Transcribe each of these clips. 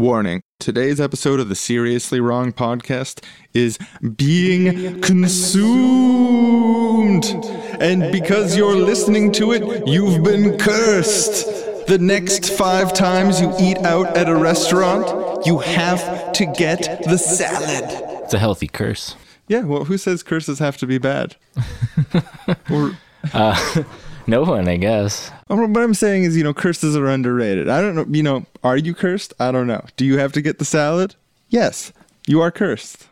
Warning today's episode of the Seriously Wrong podcast is being consumed. And because you're listening to it, you've been cursed. The next five times you eat out at a restaurant, you have to get the salad. It's a healthy curse. Yeah, well, who says curses have to be bad? or, uh, No one, I guess. or what I'm saying is, you know, curses are underrated. I don't know, you know, are you cursed? I don't know. Do you have to get the salad? Yes, you are cursed.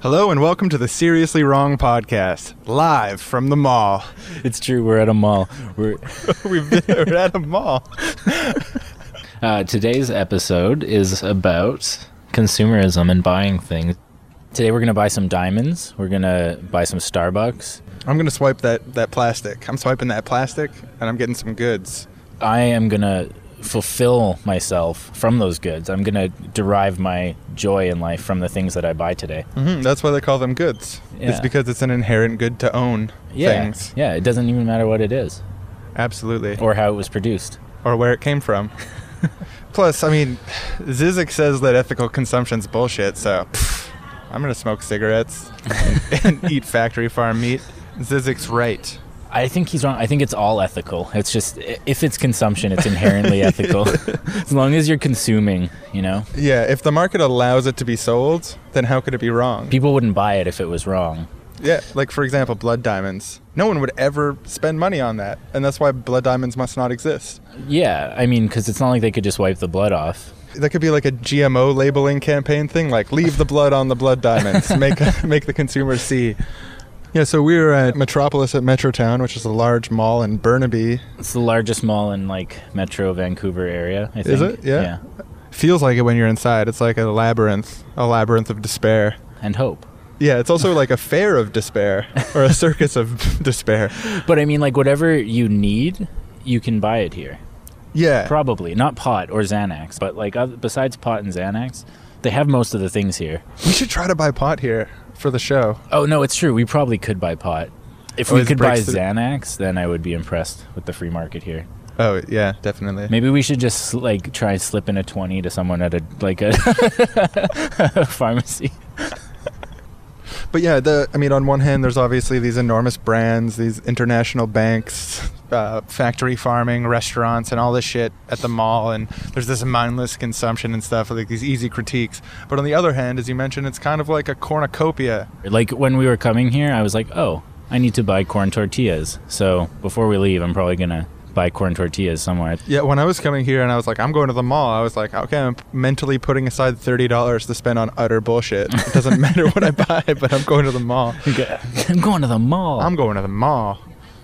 Hello and welcome to the Seriously Wrong podcast, live from the mall. It's true. We're at a mall. We're We've been we're at a mall. uh, today's episode is about consumerism and buying things. Today we're gonna buy some diamonds. We're gonna buy some Starbucks. I'm gonna swipe that that plastic. I'm swiping that plastic, and I'm getting some goods. I am gonna fulfill myself from those goods. I'm gonna derive my joy in life from the things that I buy today. hmm That's why they call them goods. It's because it's an inherent good to own Yeah, things. yeah. It doesn't even matter what it is Absolutely, or how it was produced. or where it came from. Plus, I mean, Zizek says that ethical consumption's bullshit. So, pff, I'm gonna smoke cigarettes and, and eat factory farm meat. Zizek's right. I think he's wrong. I think it's all ethical. It's just if it's consumption, it's inherently ethical. as long as you're consuming, you know, Yeah, if the market allows it to be sold, then how could it be wrong? people wouldn't buy it if it was wrong. Yeah, like for example, blood diamonds. No one would ever spend money on that, and that's why blood diamonds must not exist. Yeah, I mean, because it's not like they could just wipe the blood off. That could be like a GMO labeling campaign thing, like leave the blood on the blood diamonds, make make the consumer see. Yeah, so we were at Metropolis at Metrotown, which is a large mall in Burnaby. It's the largest mall in like Metro Vancouver area. I think. Is it? Yeah. yeah. Feels like it when you're inside. It's like a labyrinth, a labyrinth of despair. and hope. Yeah, it's also like a fair of despair or a circus of despair. But I mean, like whatever you need, you can buy it here. Yeah. Probably not pot or Xanax, but like besides pot and Xanax, they have most of the things here. We should try to buy pot here for the show. Oh no, it's true. We probably could buy pot. If Oh, we could buy breaks through- Xanax, then I would be impressed with the free market here. Oh yeah, definitely. Maybe we should just like try and slip in a twenty to someone at a like a pharmacy. But yeah, the I mean, on one hand, there's obviously these enormous brands, these international banks, uh, factory farming, restaurants, and all this shit at the mall, and there's this mindless consumption and stuff, like these easy critiques. But on the other hand, as you mentioned, it's kind of like a cornucopia. Like when we were coming here, I was like, oh, I need to buy corn tortillas. So before we leave, I'm probably gonna buy corn tortillas somewhere. Yeah, when I was coming here and I was like, I'm going to the mall, I was like, okay, I'm mentally putting aside thirty dollars to spend on utter bullshit. It doesn't matter what I buy, but I'm going to the mall. I'm going to the mall. I'm going to the mall.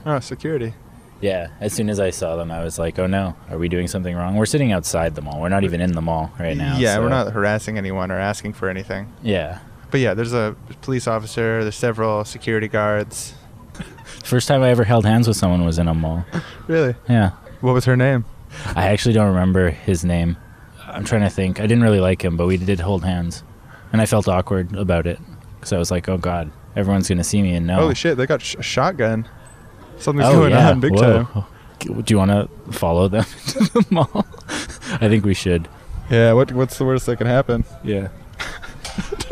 Oh, security. Yeah. As soon as I saw them, I was like, oh no, are we doing something wrong? We're sitting outside the mall. We're not even in the mall right now. yeah, so- we're not harassing anyone or asking for anything. Yeah. But yeah, there's a police officer, there's several security guards. First time I ever held hands with someone was in a mall. Really? Yeah. What was her name? I actually don't remember his name. I'm trying to think. I didn't really like him, but we did hold hands, and I felt awkward about it because I was like, "Oh God, everyone's gonna see me and know." Holy shit, they got sh- a shotgun. Something's Oh, going yeah. on big Whoa. time. Do you want to follow them to the mall? I think we should. Yeah, what what's the worst that can happen? Yeah.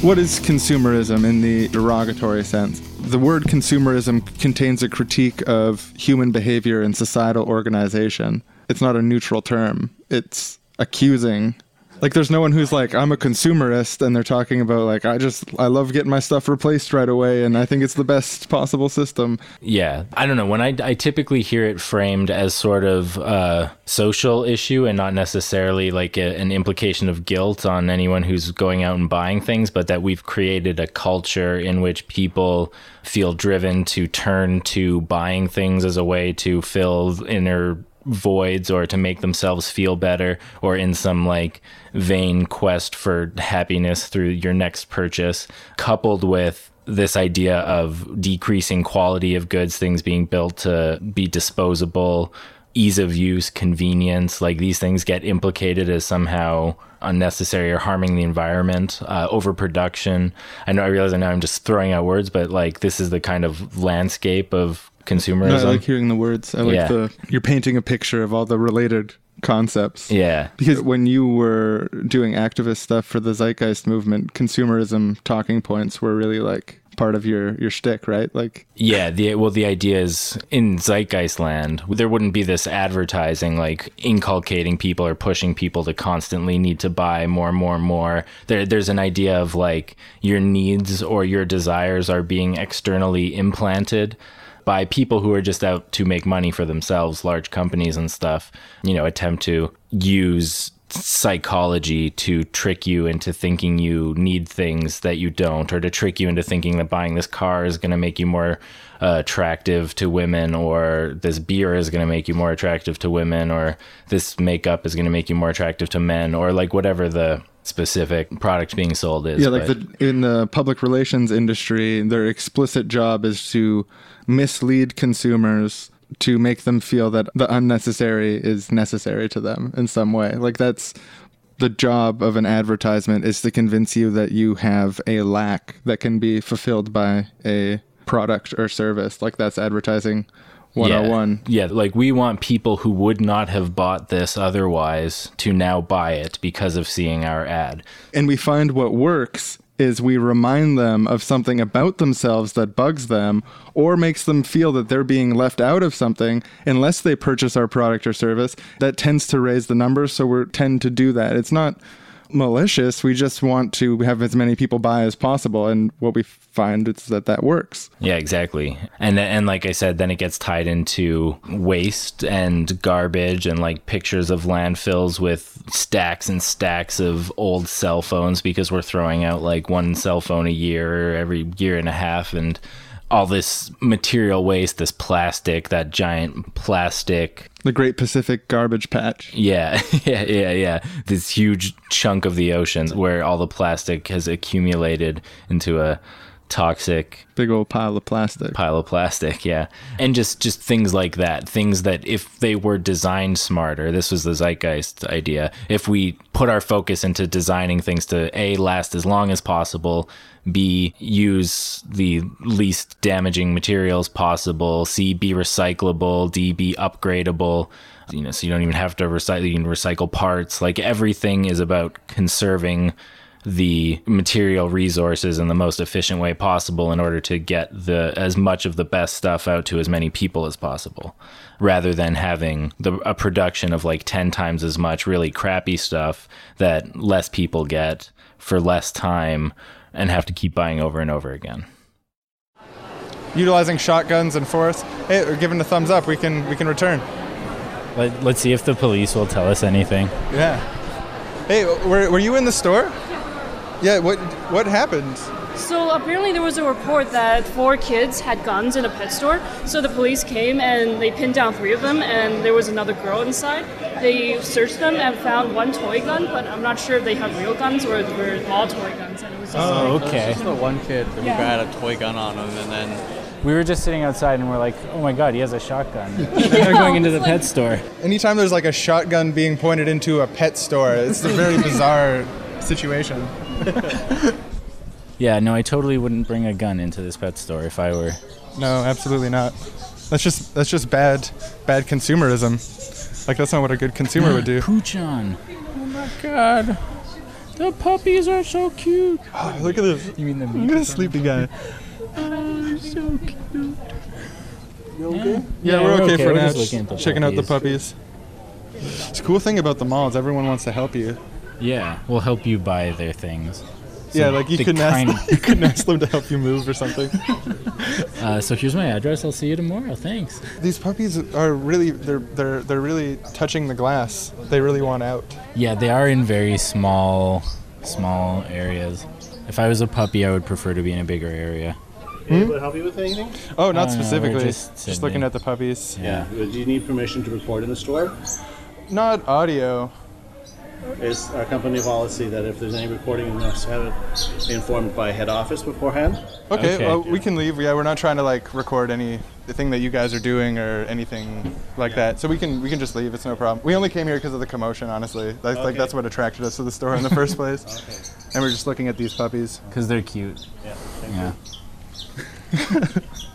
What is consumerism in the derogatory sense? The word consumerism contains a critique of human behavior and societal organization. It's not a neutral term. It's accusing. Like there's no one who's like I'm a consumerist and they're talking about like I just I love getting my stuff replaced right away and I think it's the best possible system. Yeah, I don't know. When I, I typically hear it framed as sort of a social issue and not necessarily like a, an implication of guilt on anyone who's going out and buying things, but that we've created a culture in which people feel driven to turn to buying things as a way to fill inner voids or to make themselves feel better or in some like vain quest for happiness through your next purchase coupled with this idea of decreasing quality of goods, things being built to be disposable, ease of use, convenience, like these things get implicated as somehow unnecessary or harming the environment, uh, overproduction. I know I realize I know I'm just throwing out words, but like this is the kind of landscape of consumerism. No, I like hearing the words. I like Yeah. the you're painting a picture of all the related concepts. yeah. Because when you were doing activist stuff for the Zeitgeist movement, consumerism talking points were really like part of your your shtick, right? Like Yeah, the well, the idea is in zeitgeist land, there wouldn't be this advertising like inculcating people or pushing people to constantly need to buy more and more and more. There, there's an idea of like your needs or your desires are being externally implanted by people who are just out to make money for themselves, large companies and stuff. You know, attempt to use psychology to trick you into thinking you need things that you don't, or to trick you into thinking that buying this car is going to make you more uh, attractive to women, or this beer is going to make you more attractive to women, or this makeup is going to make you more attractive to men, or like whatever the specific product being sold is. yeah, like But- the in the public relations industry, their explicit job is to mislead consumers to make them feel that the unnecessary is necessary to them in some way. Like that's the job of an advertisement is to convince you that you have a lack that can be fulfilled by a product or service. Like that's advertising 101. Yeah, yeah, like we want people who would not have bought this otherwise to now buy it because of seeing our ad. and we find what works is we remind them of something about themselves that bugs them or makes them feel that they're being left out of something unless they purchase our product or service that tends to raise the numbers so we tend to do that it's not malicious. We just want to have as many people buy as possible. And what we find is that that works. Yeah, exactly. And and like I said, then it gets tied into waste and garbage and like pictures of landfills with stacks and stacks of old cell phones because we're throwing out like one cell phone a year or every year and a half. And all this material waste, this plastic, that giant plastic. The great pacific garbage patch. Yeah, yeah, yeah, yeah. This huge chunk of the oceans where all the plastic has accumulated into a toxic big old pile of plastic. pile of plastic yeah. And just just things like that. Things that if they were designed smarter this was the zeitgeist idea. If we put our focus into designing things to a last as long as possible b use the least damaging materials possible. C be recyclable. D be upgradable. You know so you don't even have to recycle you can recycle parts. Like everything is about conserving the material resources in the most efficient way possible in order to get the as much of the best stuff out to as many people as possible rather than having the a production of like 10 times as much really crappy stuff that less people get for less time and have to keep buying over and over again Utilizing shotguns and force. Hey, we're giving a thumbs up. We can we can return. Let, let's see if the police will tell us anything. Yeah. Hey, were, were you in the store? Yeah. What what happened? So apparently there was a report that four kids had guns in a pet store. So the police came and they pinned down three of them, and there was another girl inside. They searched them and found one toy gun, but I'm not sure if they had real guns or if they were all toy guns. And it was just Oh, like, okay. Just the one kid who Yeah. had a toy gun on him, and then We were just sitting outside and we're like, oh my god, he has a shotgun. We're going into the pet store. Anytime there's like a shotgun being pointed into a pet store, it's a very bizarre situation. Yeah, no, I totally wouldn't bring a gun into this pet store if I were. No, absolutely not. That's just that's just bad bad consumerism. Like that's not what a good consumer would do. Poochon. Oh my god. The puppies are so cute. Oh, look at this. You mean the Look at this sleepy guy. Oh, so cute. Yeah, Yeah, we're, we're okay, okay. for We're now. just looking at the checking out the puppies. puppies. It's a cool thing about the mall is everyone wants to help you. Yeah, we'll help you buy their things. Yeah, like you the couldn't kind- ask you couldn't ask them to help you move or something. Uh, so here's my address. I'll see you tomorrow. Thanks. These puppies are really they're they're they're really touching the glass. They really want out. Yeah, they are in very small, small areas. If I was a puppy, I would prefer to be in a bigger area. Hmm? Able to help you with anything? Oh, not no, we're specifically. just just looking at the puppies. Yeah. Uh, do you need permission to record in the store? Not audio. It's our company policy that if there's any reporting, we must have it be informed by head office beforehand. Okay, Okay. well, we can leave. Yeah, we're not trying to like record any the thing that you guys are doing or anything like that. So we can we can just leave. It's no problem. We only came here because of the commotion, honestly. Like, like that's what attracted us to the store in the first place. Okay. And we're just looking at these puppies. Because they're cute. Yeah. Thank Yeah.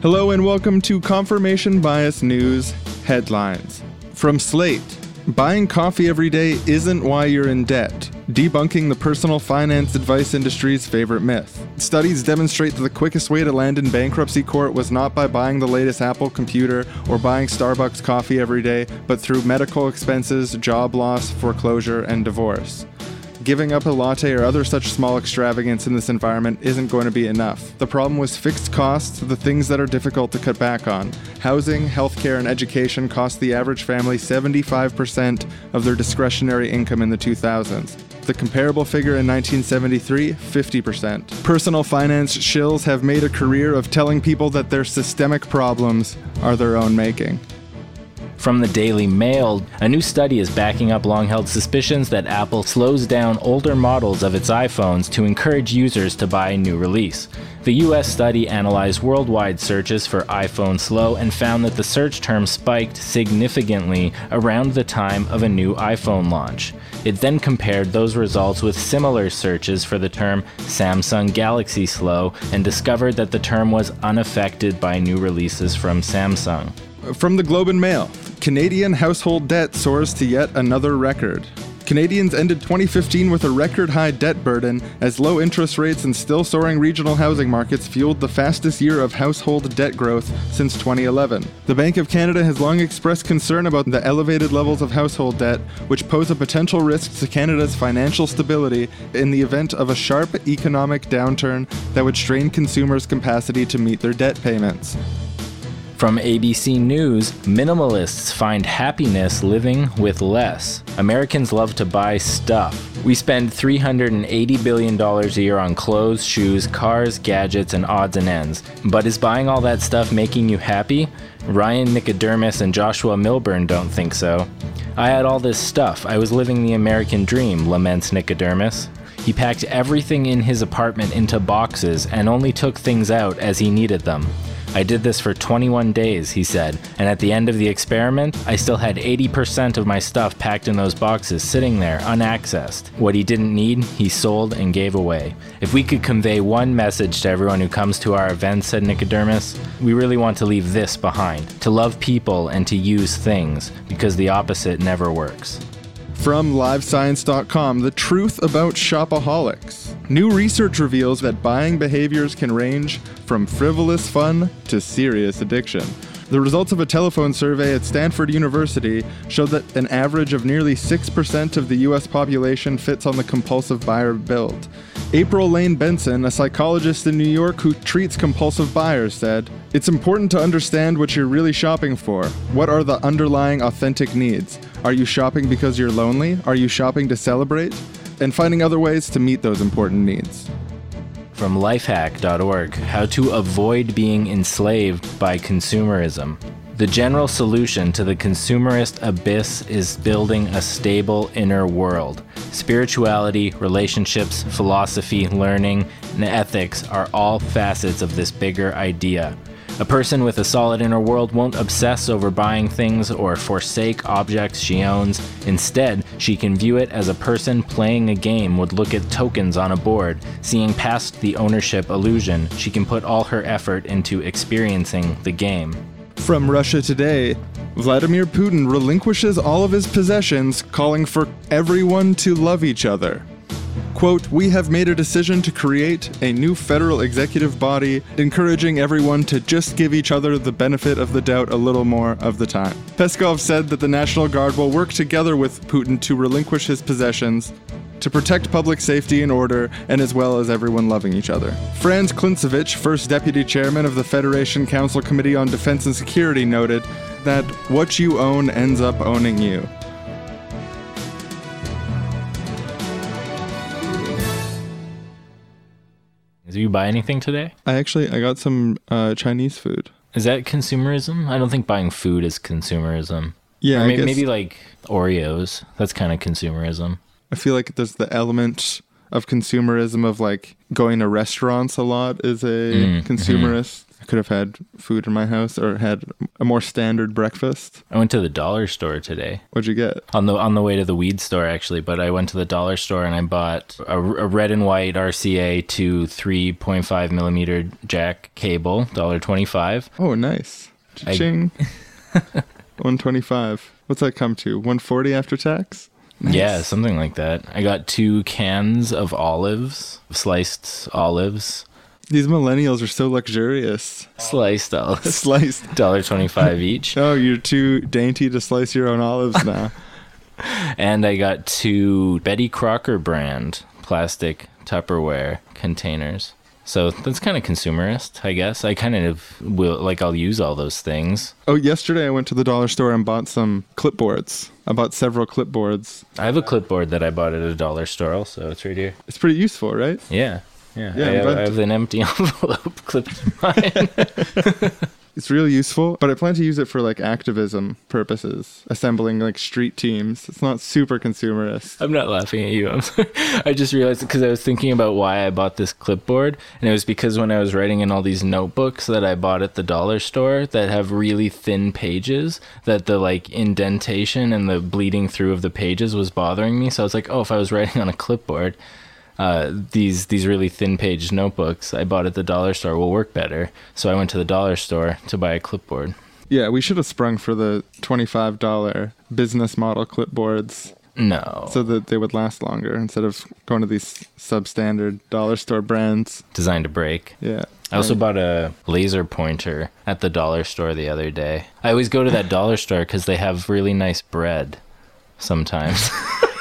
Hello and welcome to Confirmation Bias News Headlines. From Slate Buying coffee every day isn't why you're in debt. Debunking the personal finance advice industry's favorite myth. Studies demonstrate that the quickest way to land in bankruptcy court was not by buying the latest Apple computer or buying Starbucks coffee every day, but through medical expenses, job loss, foreclosure, and divorce. Giving up a latte or other such small extravagance in this environment isn't going to be enough. The problem was fixed costs, the things that are difficult to cut back on. Housing, healthcare, and education cost the average family 75% of their discretionary income in the 2000s. The comparable figure in 1973, 50%. Personal finance shills have made a career of telling people that their systemic problems are their own making. From the Daily Mail, a new study is backing up long held suspicions that Apple slows down older models of its iPhones to encourage users to buy a new release. The US study analyzed worldwide searches for iPhone slow and found that the search term spiked significantly around the time of a new iPhone launch. It then compared those results with similar searches for the term Samsung Galaxy slow and discovered that the term was unaffected by new releases from Samsung. From the Globe and Mail Canadian household debt soars to yet another record. Canadians ended 2015 with a record high debt burden as low interest rates and still soaring regional housing markets fueled the fastest year of household debt growth since 2011. The Bank of Canada has long expressed concern about the elevated levels of household debt, which pose a potential risk to Canada's financial stability in the event of a sharp economic downturn that would strain consumers' capacity to meet their debt payments. From ABC News, minimalists find happiness living with less. Americans love to buy stuff. We spend $380 billion a year on clothes, shoes, cars, gadgets, and odds and ends. But is buying all that stuff making you happy? Ryan Nicodemus and Joshua Millburn don't think so. I had all this stuff. I was living the American dream, laments Nicodemus. He packed everything in his apartment into boxes and only took things out as he needed them. I did this for 21 days, he said, and at the end of the experiment, I still had 80% of my stuff packed in those boxes sitting there, unaccessed. What he didn't need, he sold and gave away. If we could convey one message to everyone who comes to our events, said Nicodemus, we really want to leave this behind to love people and to use things, because the opposite never works. From LiveScience.com, the truth about shopaholics. New research reveals that buying behaviors can range from frivolous fun to serious addiction. The results of a telephone survey at Stanford University showed that an average of nearly 6% of the US population fits on the compulsive buyer build. April Lane Benson, a psychologist in New York who treats compulsive buyers, said, It's important to understand what you're really shopping for. What are the underlying authentic needs? Are you shopping because you're lonely? Are you shopping to celebrate? And finding other ways to meet those important needs. From lifehack.org How to Avoid Being Enslaved by Consumerism. The general solution to the consumerist abyss is building a stable inner world. Spirituality, relationships, philosophy, learning, and ethics are all facets of this bigger idea. A person with a solid inner world won't obsess over buying things or forsake objects she owns. Instead, she can view it as a person playing a game would look at tokens on a board. Seeing past the ownership illusion, she can put all her effort into experiencing the game. From Russia Today, Vladimir Putin relinquishes all of his possessions, calling for everyone to love each other. Quote, We have made a decision to create a new federal executive body, encouraging everyone to just give each other the benefit of the doubt a little more of the time. Peskov said that the National Guard will work together with Putin to relinquish his possessions, to protect public safety and order, and as well as everyone loving each other. Franz Klintsevich, first deputy chairman of the Federation Council Committee on Defense and Security, noted that what you own ends up owning you. Did you buy anything today? I actually I got some uh, Chinese food. Is that consumerism? I don't think buying food is consumerism. Yeah, Or I, may- guess, maybe like Oreos. That's kind of consumerism. I feel like there's the element of consumerism of like going to restaurants a lot is a Mm, consumerist. Could have had food in my house or had a more standard breakfast. I went to the dollar store today. What'd you get? on the on the way to the weed store actually but i went to the dollar store and i bought a, a red and white rca to 3.5 millimeter jack cable dollar 25 Oh, nice. I- Ching. 125. What's that come to? 140 after tax? yeah something like that i got two cans of olives sliced olives These millennials are so luxurious. sliced olives Sliced. dollar 25 each Oh, you're too dainty to slice your own olives now. and i got two betty crocker brand plastic tupperware containers so that's kind of consumerist i guess i kind of will like i'll use all those things oh, yesterday I went to the dollar store and bought some clipboards. I bought several clipboards. I have a clipboard that I bought at a dollar store also. It's right here. It's pretty useful, right? Yeah. Yeah. Yeah, I, have, I have an empty envelope clipped to mine. It's really useful, but I plan to use it for like activism purposes, assembling like street teams. It's not super consumerist. I'm not laughing at you. I'm sorry. I just realized because I was thinking about why I bought this clipboard, and it was because when I was writing in all these notebooks that I bought at the dollar store that have really thin pages, that the like indentation and the bleeding through of the pages was bothering me. So I was like, oh, if I was writing on a clipboard, uh, these these really thin page notebooks I bought at the dollar store will work better. So I went to the dollar store to buy a clipboard. Yeah, we should have sprung for the $25 business model clipboards No, so that they would last longer instead of going to these substandard dollar store brands. designed to break. Yeah. I also bought a laser pointer at the dollar store the other day. I always go to that dollar store because they have really nice bread sometimes.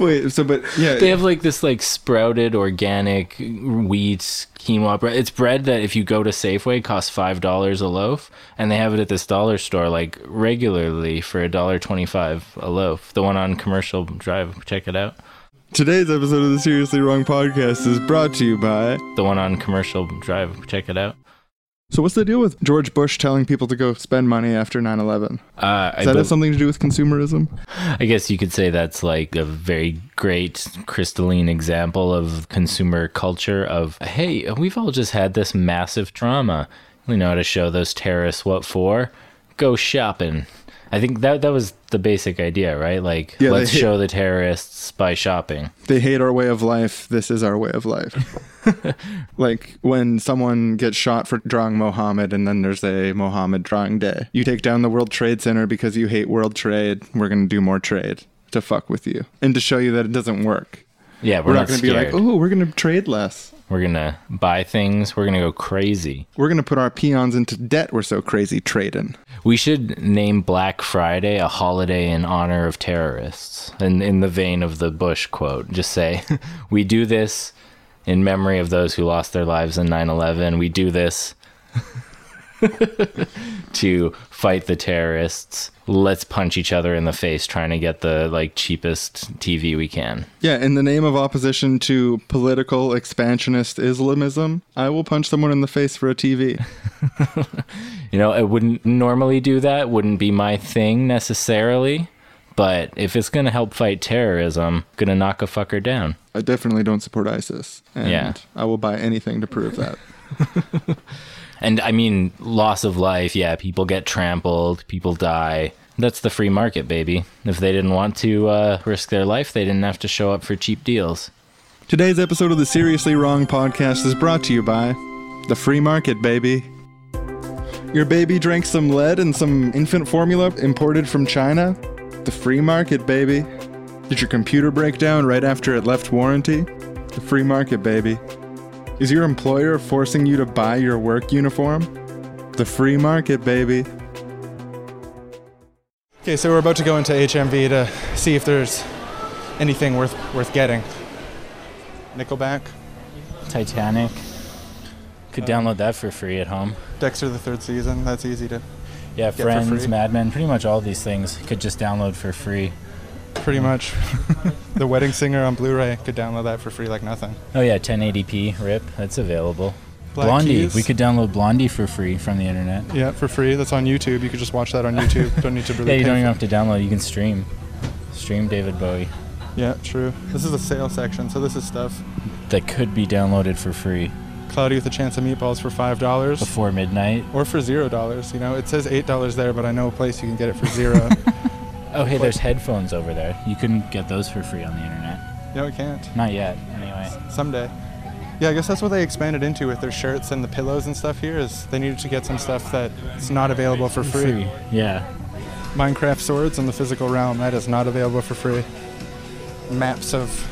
Wait, so but yeah, they have like this like sprouted organic wheat quinoa bread. It's bread that if you go to Safeway costs five dollars a loaf, and they have it at this dollar store like regularly for a dollar twenty five a loaf. The one on Commercial Drive, check it out. today's episode of the Seriously Wrong podcast is brought to you by. The one on Commercial Drive, check it out. So what's the deal with George Bush telling people to go spend money after 9/11? Uh, Does that be- have something to do with consumerism? I guess you could say that's like a very great crystalline example of consumer culture of hey, we've all just had this massive trauma. We know how to show those terrorists what for. Go shopping. I think that that was the basic idea, right? Like Yeah, let's hit- show the terrorists by shopping. They hate our way of life. This is our way of life. like when someone gets shot for drawing Mohammed and then there's a Mohammed drawing day. You take down the World Trade Center because you hate world trade. We're going to do more trade to fuck with you and to show you that it doesn't work. Yeah, we're, We're, not, not going to be like, "Oh, we're going to trade less." We're gonna buy things. We're gonna go crazy. We're going to put our peons into debt. We're so crazy trading. We should name Black Friday a holiday in honor of terrorists. And in the vein of the Bush quote, just say, We do this in memory of those who lost their lives in 9 11. We do this to fight the terrorists. Let's punch each other in the face trying to get the like cheapest TV we can. Yeah, in the name of opposition to political expansionist Islamism, I will punch someone in the face for a TV. You know, I wouldn't normally do that, wouldn't be my thing necessarily. But if it's gonna help fight terrorism, gonna knock a fucker down. I definitely don't support ISIS. And Yeah. I will buy anything to prove that. And I mean, loss of life, yeah, people get trampled, people die. That's the free market, baby. If they didn't want to uh, risk their life, they didn't have to show up for cheap deals. Today's episode of the Seriously Wrong podcast is brought to you by the free market, baby. Your baby drank some lead and some infant formula imported from China? The free market, baby. Did your computer break down right after it left warranty? The free market, baby. Is your employer forcing you to buy your work uniform? The free market, baby. Okay, so we're about to go into HMV to see if there's anything worth worth getting. Nickelback, Titanic. Could uh, download that for free at home. Dexter the Third Season. That's easy to Yeah, for Friends, free. Mad Men, pretty much all these things could just download for free. Pretty much. the Wedding Singer on Blu-ray could download that for free like nothing. Oh yeah, 1080p rip, that's available. Black Blondie. Keys. We could download Blondie for free from the internet. Yeah, for free. That's on YouTube. You could just watch that on YouTube. don't need to really. Yeah, you don't even have to download. You can stream. Stream David Bowie. Yeah, true. This is a sale section, so this is stuff. That could be downloaded for free Cloudy with a Chance of Meatballs for five dollars, before midnight. or for zero dollars. You know, it says eight dollars there, but I know a place you can get it for zero. Oh, hey, there's headphones over there. You couldn't get those for free on the internet. no, it can't. Not yet, anyway. Someday. Yeah, I guess that's what they expanded into with their shirts and the pillows and stuff here. Is they needed to get some stuff that's not available for free. Yeah. Minecraft swords in the physical realm that is not available for free. Maps of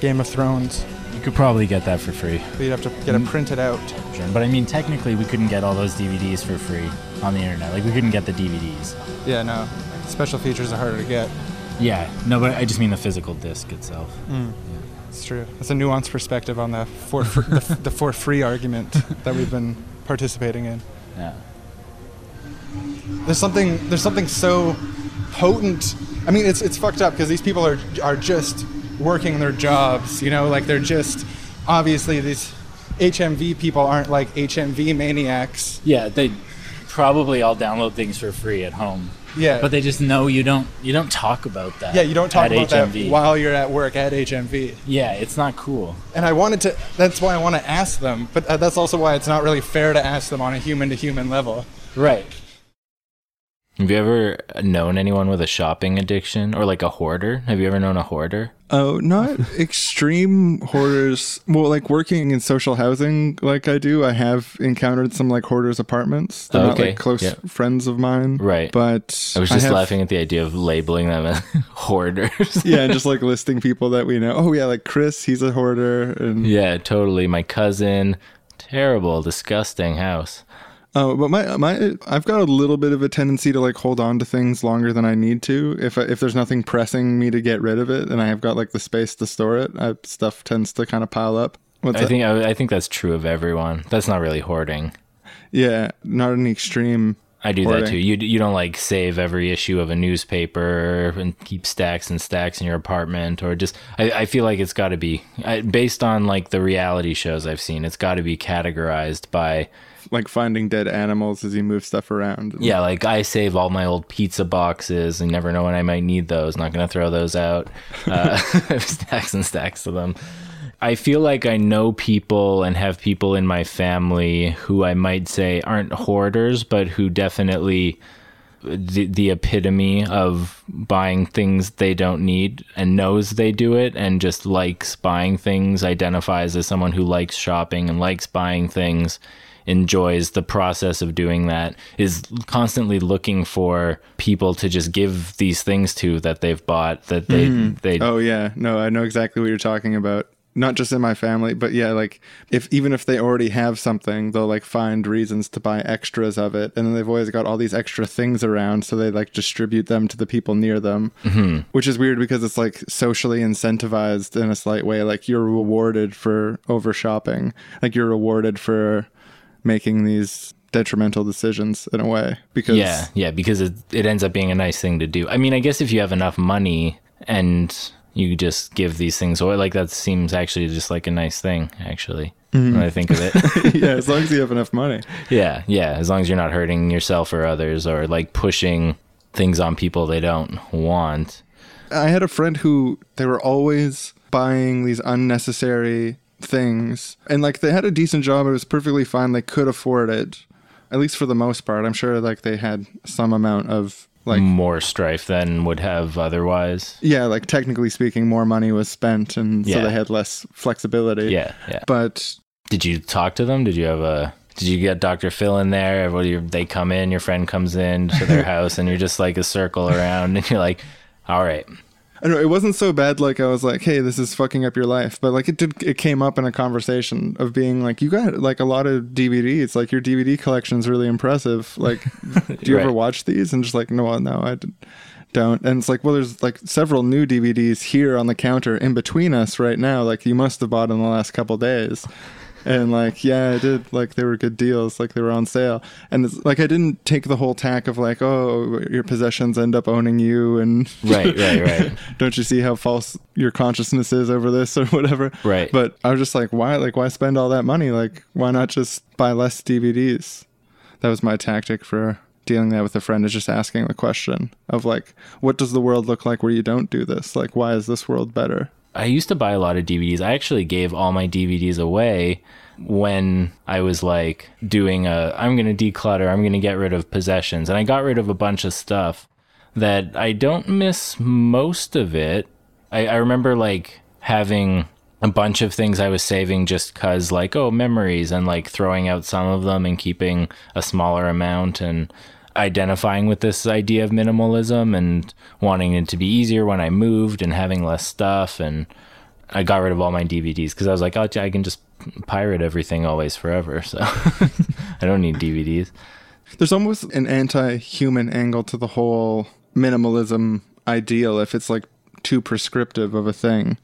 Game of Thrones. You could probably get that for free. But you'd have to get it mm. printed out. Sure. But I mean, technically, we couldn't get all those DVDs for free on the internet. Like, we couldn't get the DVDs. Yeah, no. Special features are harder to get. Yeah. No, but I just mean the physical disc itself. Mm. It's true. It's a nuanced perspective on the for fr- the, f- the for free argument that we've been participating in. Yeah. There's something there's something so potent. I mean, it's it's fucked up because these people are are just working their jobs. You know, like they're just obviously these HMV people aren't like HMV maniacs. Yeah, they probably all download things for free at home. Yeah, But they just know you don't you don't talk about that. yeah, you don't talk about HMV. that while you're at work at HMV. Yeah, it's not cool. And I wanted to. That's why I want to ask them. But uh, that's also why it's not really fair to ask them on a human to human level. Right. Have you ever known anyone with a shopping addiction or like a hoarder? Have you ever known a hoarder? Oh, not extreme hoarders. Well, like working in social housing, like I do, I have encountered some like hoarders apartments. They're not Okay, like close yeah. friends of mine, Right. But I was just have- laughing at the idea of labeling them as hoarders. Yeah, and just like listing people that we know. Oh yeah, like Chris, he's a hoarder, and yeah, totally. My cousin, terrible, disgusting house. Oh, but my my I've got a little bit of a tendency to like hold on to things longer than I need to. If I, if there's nothing pressing me to get rid of it, and I have got like the space to store it, I, stuff tends to kind of pile up. What's I that? think I, I think that's true of everyone. That's not really hoarding. yeah, not an extreme. I do Hoarding. that too. You you don't like save every issue of a newspaper and keep stacks and stacks in your apartment, or just I, I feel like it's got to be I, based on like the reality shows I've seen. It's got to be categorized by Like finding dead animals as you move stuff around. yeah. Like I save all my old pizza boxes. and never know when I might need those. Not gonna throw those out. Uh, stacks and stacks of them. I feel like I know people and have people in my family who I might say aren't hoarders, but who definitely the, the epitome of buying things they don't need and knows they do it and just likes buying things, identifies as someone who likes shopping and likes buying things, enjoys the process of doing that, is constantly looking for people to just give these things to that they've bought that they they Oh yeah, no, I know exactly what you're talking about. Not just in my family, but yeah, like if even if they already have something, they'll like find reasons to buy extras of it, and then they've always got all these extra things around, so they like distribute them to the people near them, mm-hmm. which is weird because it's like socially incentivized in a slight way. Like you're rewarded for over shopping, like you're rewarded for making these detrimental decisions in a way because Yeah, yeah, because it it ends up being a nice thing to do. I mean, I guess if you have enough money and you just give these things away, like that seems actually just like a nice thing. Actually, mm-hmm. when I think of it, yeah, as long as you have enough money. yeah, yeah. As long as you're not hurting yourself or others, or like pushing things on people they don't want. I had a friend who they were always buying these unnecessary things. And like they had a decent job, it was perfectly fine. They could afford it. At least for the most part. I'm sure like they had some amount of like more strife than would have otherwise. yeah, like technically speaking, more money was spent and so they had less flexibility. Yeah, yeah. But Did you talk to them? Did you have a? Did you get Dr. Phil in there? Everybody, they come in, your friend comes in to their house, and you're just like a circle around, and you're like, "All right, I don't know, it wasn't so bad like I was like, hey, this is fucking up your life. But like it did it came up in a conversation of being like, you got like a lot of DVDs. Like your DVD collection's really impressive. Like do you ever watch these? And just like, no, no, I don't. And it's like, well, there's like several new DVDs here on the counter in between us right now. Like you must have bought in the last couple days. And like yeah i did. Like they were good deals. Like they were on sale. And it's like i didn't take the whole tack of like oh your possessions end up owning you and Right, right, right. don't you see how false your consciousness is over this or whatever? Right. but i was just like why like why spend all that money? Like why not just buy less dvds that was my tactic for dealing that with a friend is just asking the question of like what does the world look like where you don't do this? Like why is this world better I used to buy a lot of DVDs. I actually gave all my DVDs away when I was like doing a I'm going to declutter, I'm going to get rid of possessions. And I got rid of a bunch of stuff that I don't miss most of it. I, I remember like having a bunch of things I was saving just cuz like oh memories and like throwing out some of them and keeping a smaller amount and identifying with this idea of minimalism and wanting it to be easier when I moved and having less stuff and I got rid of all my DVDs because I was like, oh, I can just pirate everything always forever. So I don't need DVDs. there's almost an anti-human angle to the whole minimalism ideal if it's like too prescriptive of a thing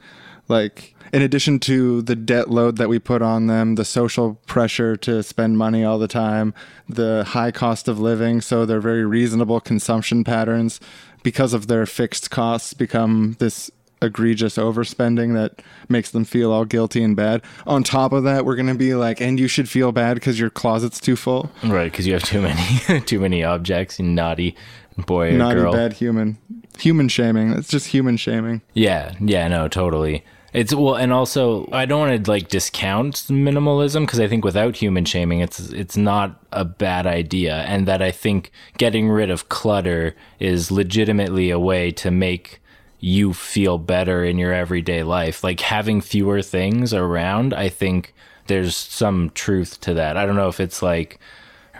like in addition to the debt load that we put on them the social pressure to spend money all the time the high cost of living so their very reasonable consumption patterns because of their fixed costs become this egregious overspending that makes them feel all guilty and bad on top of that we're going to be like and you should feel bad because your closet's too full Right, because you have too many too many objects. You naughty boy or naughty girl. bad human human shaming it's just human shaming Yeah, yeah, no, totally. It's well, and also I don't want to like discount minimalism because I think without human shaming, it's it's not a bad idea, and that I think getting rid of clutter is legitimately a way to make you feel better in your everyday life. Like having fewer things around, I think there's some truth to that. I don't know if it's like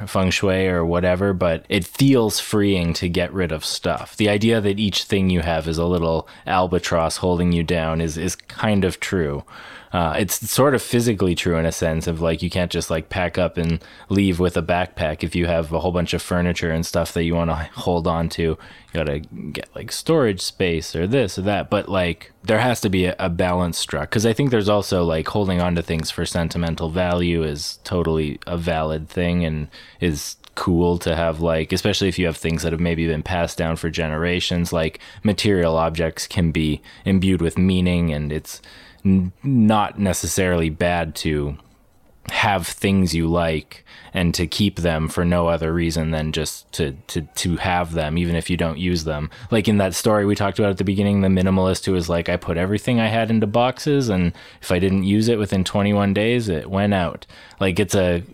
feng shui or whatever, but it feels freeing to get rid of stuff. The idea that each thing you have is a little albatross holding you down is is kind of true. Uh, it's sort of physically true in a sense of like you can't just like pack up and leave with a backpack if you have a whole bunch of furniture and stuff that you want to hold on to. You gotta get like storage space or this or that. But like there has to be a, a balance struck because I think there's also like holding on to things for sentimental value is totally a valid thing and is cool to have like especially if you have things that have maybe been passed down for generations like material objects can be imbued with meaning and it's not necessarily bad to have things you like and to keep them for no other reason than just to to to have them even if you don't use them. Like in that story we talked about at the beginning the minimalist who was like I put everything I had into boxes and if I didn't use it within 21 days it went out. Like it's a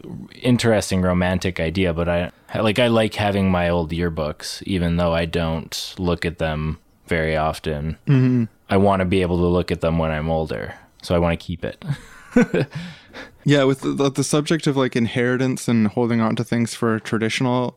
interesting romantic idea but I like I like having my old yearbooks even though I don't look at them very often. Mm-hmm. I want to be able to look at them when I'm older so I want to keep it. Yeah, with the, the subject of like inheritance and holding on to things for traditional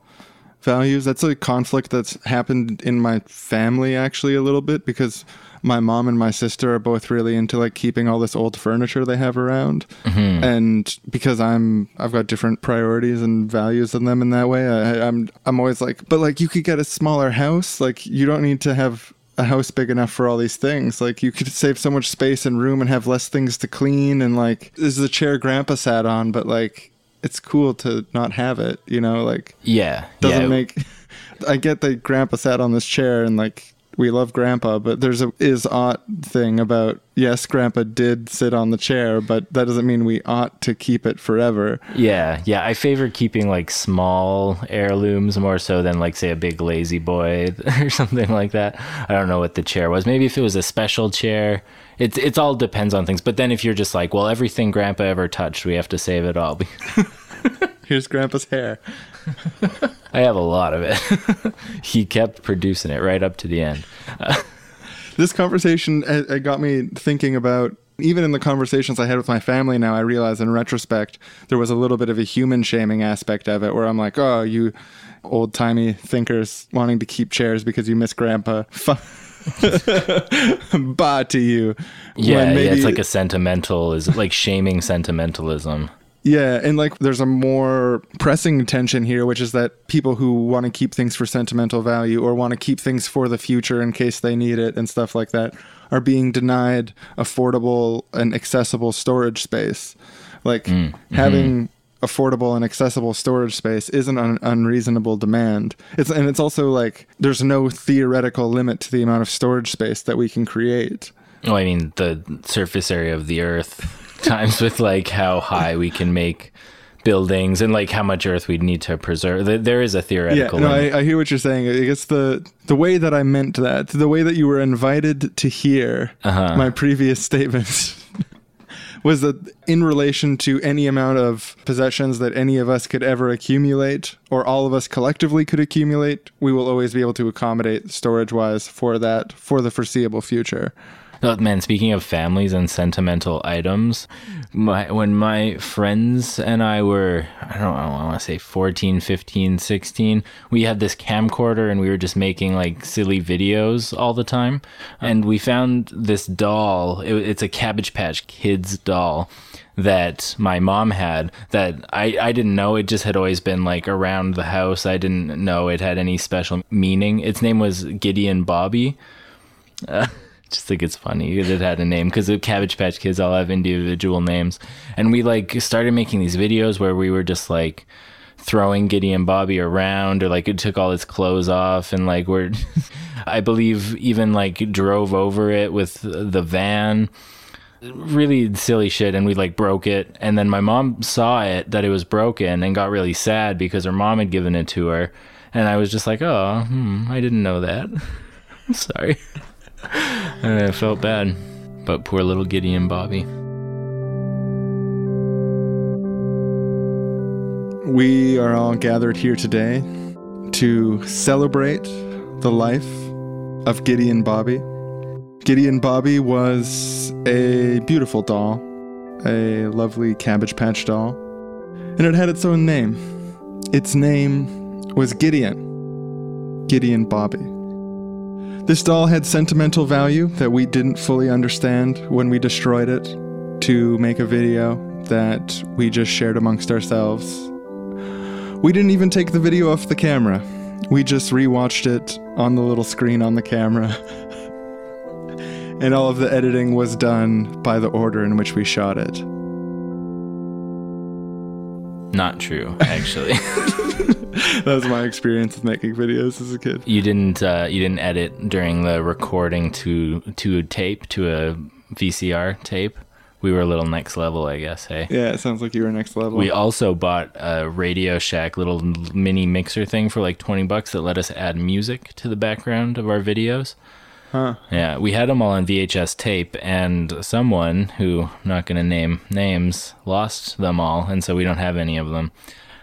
values, that's a conflict that's happened in my family actually a little bit because my mom and my sister are both really into like keeping all this old furniture they have around, mm-hmm. and because I'm I've got different priorities and values than them in that way, I, I'm I'm always like, but like you could get a smaller house, like you don't need to have a house big enough for all these things. Like you could save so much space and room and have less things to clean and like this is the chair grandpa sat on, but like it's cool to not have it, you know, like yeah doesn't yeah. make I get that grandpa sat on this chair and like we love grandpa, but there's a is ought thing about yes, grandpa did sit on the chair, but that doesn't mean we ought to keep it forever. Yeah, yeah. I favor keeping like small heirlooms more so than like say a big lazy boy or something like that. I don't know what the chair was. Maybe if it was a special chair. It's it's all depends on things. But then if you're just like, well, everything grandpa ever touched, we have to save it all. Here's grandpa's hair. I have a lot of it. he kept producing it right up to the end. this conversation uh, it got me thinking about even in the conversations I had with my family now, I realize in retrospect there was a little bit of a human shaming aspect of it where I'm like, oh, you old timey thinkers wanting to keep chairs because you miss grandpa. bah to you. Yeah, When yeah. It's like a sentimental is like shaming sentimentalism. Yeah, and like there's a more pressing tension here, which is that people who want to keep things for sentimental value or want to keep things for the future in case they need it and stuff like that are being denied affordable and accessible storage space. Like mm, mm-hmm. having affordable and accessible storage space isn't an unreasonable demand. It's and it's also like there's no theoretical limit to the amount of storage space that we can create. Well, I mean, the surface area of the Earth times with like how high we can make buildings and like how much Earth we'd need to preserve. There is a theoretical. Yeah, no. I, I hear what you're saying. I guess the the way that I meant that, the way that you were invited to hear Uh-huh. my previous statement, was that in relation to any amount of possessions that any of us could ever accumulate, or all of us collectively could accumulate, we will always be able to accommodate storage wise for that for the foreseeable future. Oh, man, speaking of families and sentimental items, my, when my friends and I were, I don't know, I want to say 14, 15, 16, we had this camcorder and we were just making like silly videos all the time. And we found this doll. It, it's a Cabbage Patch Kids doll that my mom had that I, I didn't know it just had always been like around the house. I didn't know it had any special meaning. Its name was Gideon Bobby uh, just think it's funny that it had a name because the Cabbage Patch Kids all have individual names, and we like started making these videos where we were just like throwing Gideon Bobby around, or like it took all its clothes off, and like we're, I believe even like drove over it with the van. Really silly shit, and we like broke it. And then my mom saw it that it was broken and got really sad because her mom had given it to her. And I was just like, oh, hmm, I didn't know that. I'm sorry. And I felt bad. But poor little Gideon Bobby. We are all gathered here today to celebrate the life of Gideon Bobby. Gideon Bobby was a beautiful doll, a lovely Cabbage Patch doll, and it had its own name. Its name was Gideon. Gideon Bobby. This doll had sentimental value that we didn't fully understand when we destroyed it to make a video that we just shared amongst ourselves we didn't even take the video off the camera. We just rewatched it on the little screen on the camera. and all of the editing was done by the order in which we shot it. Not true, actually. That was my experience with making videos as a kid. you didn't uh, you didn't edit during the recording to to a tape to a VCR tape. We were a little next level, I guess. Hey. Yeah, it sounds like you were next level. We also bought a Radio Shack little mini mixer thing for like 20 bucks that let us add music to the background of our videos. Huh. Yeah, we had them all on VHS tape, and someone who I'm not going to name names lost them all, and so we don't have any of them.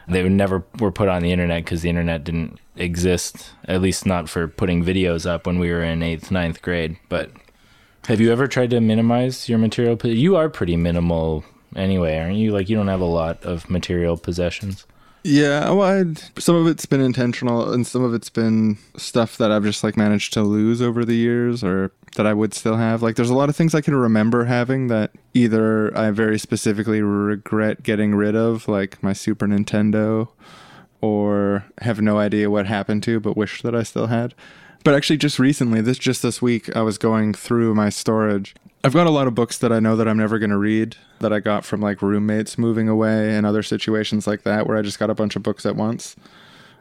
They never were put on the internet because the internet didn't exist, at least not for putting videos up when we were in eighth, ninth grade. But have you ever tried to minimize your material? You are pretty minimal anyway, aren't you? Like you don't have a lot of material possessions. Yeah, well, I'd, some of it's been intentional, and some of it's been stuff that I've just like managed to lose over the years, or that I would still have. Like, there's a lot of things I can remember having that either I very specifically regret getting rid of, like my Super Nintendo, or have no idea what happened to, but wish that I still had. But actually, just recently, this just this week, I was going through my storage. I've got a lot of books that I know that I'm never going to read that I got from like roommates moving away and other situations like that where I just got a bunch of books at once.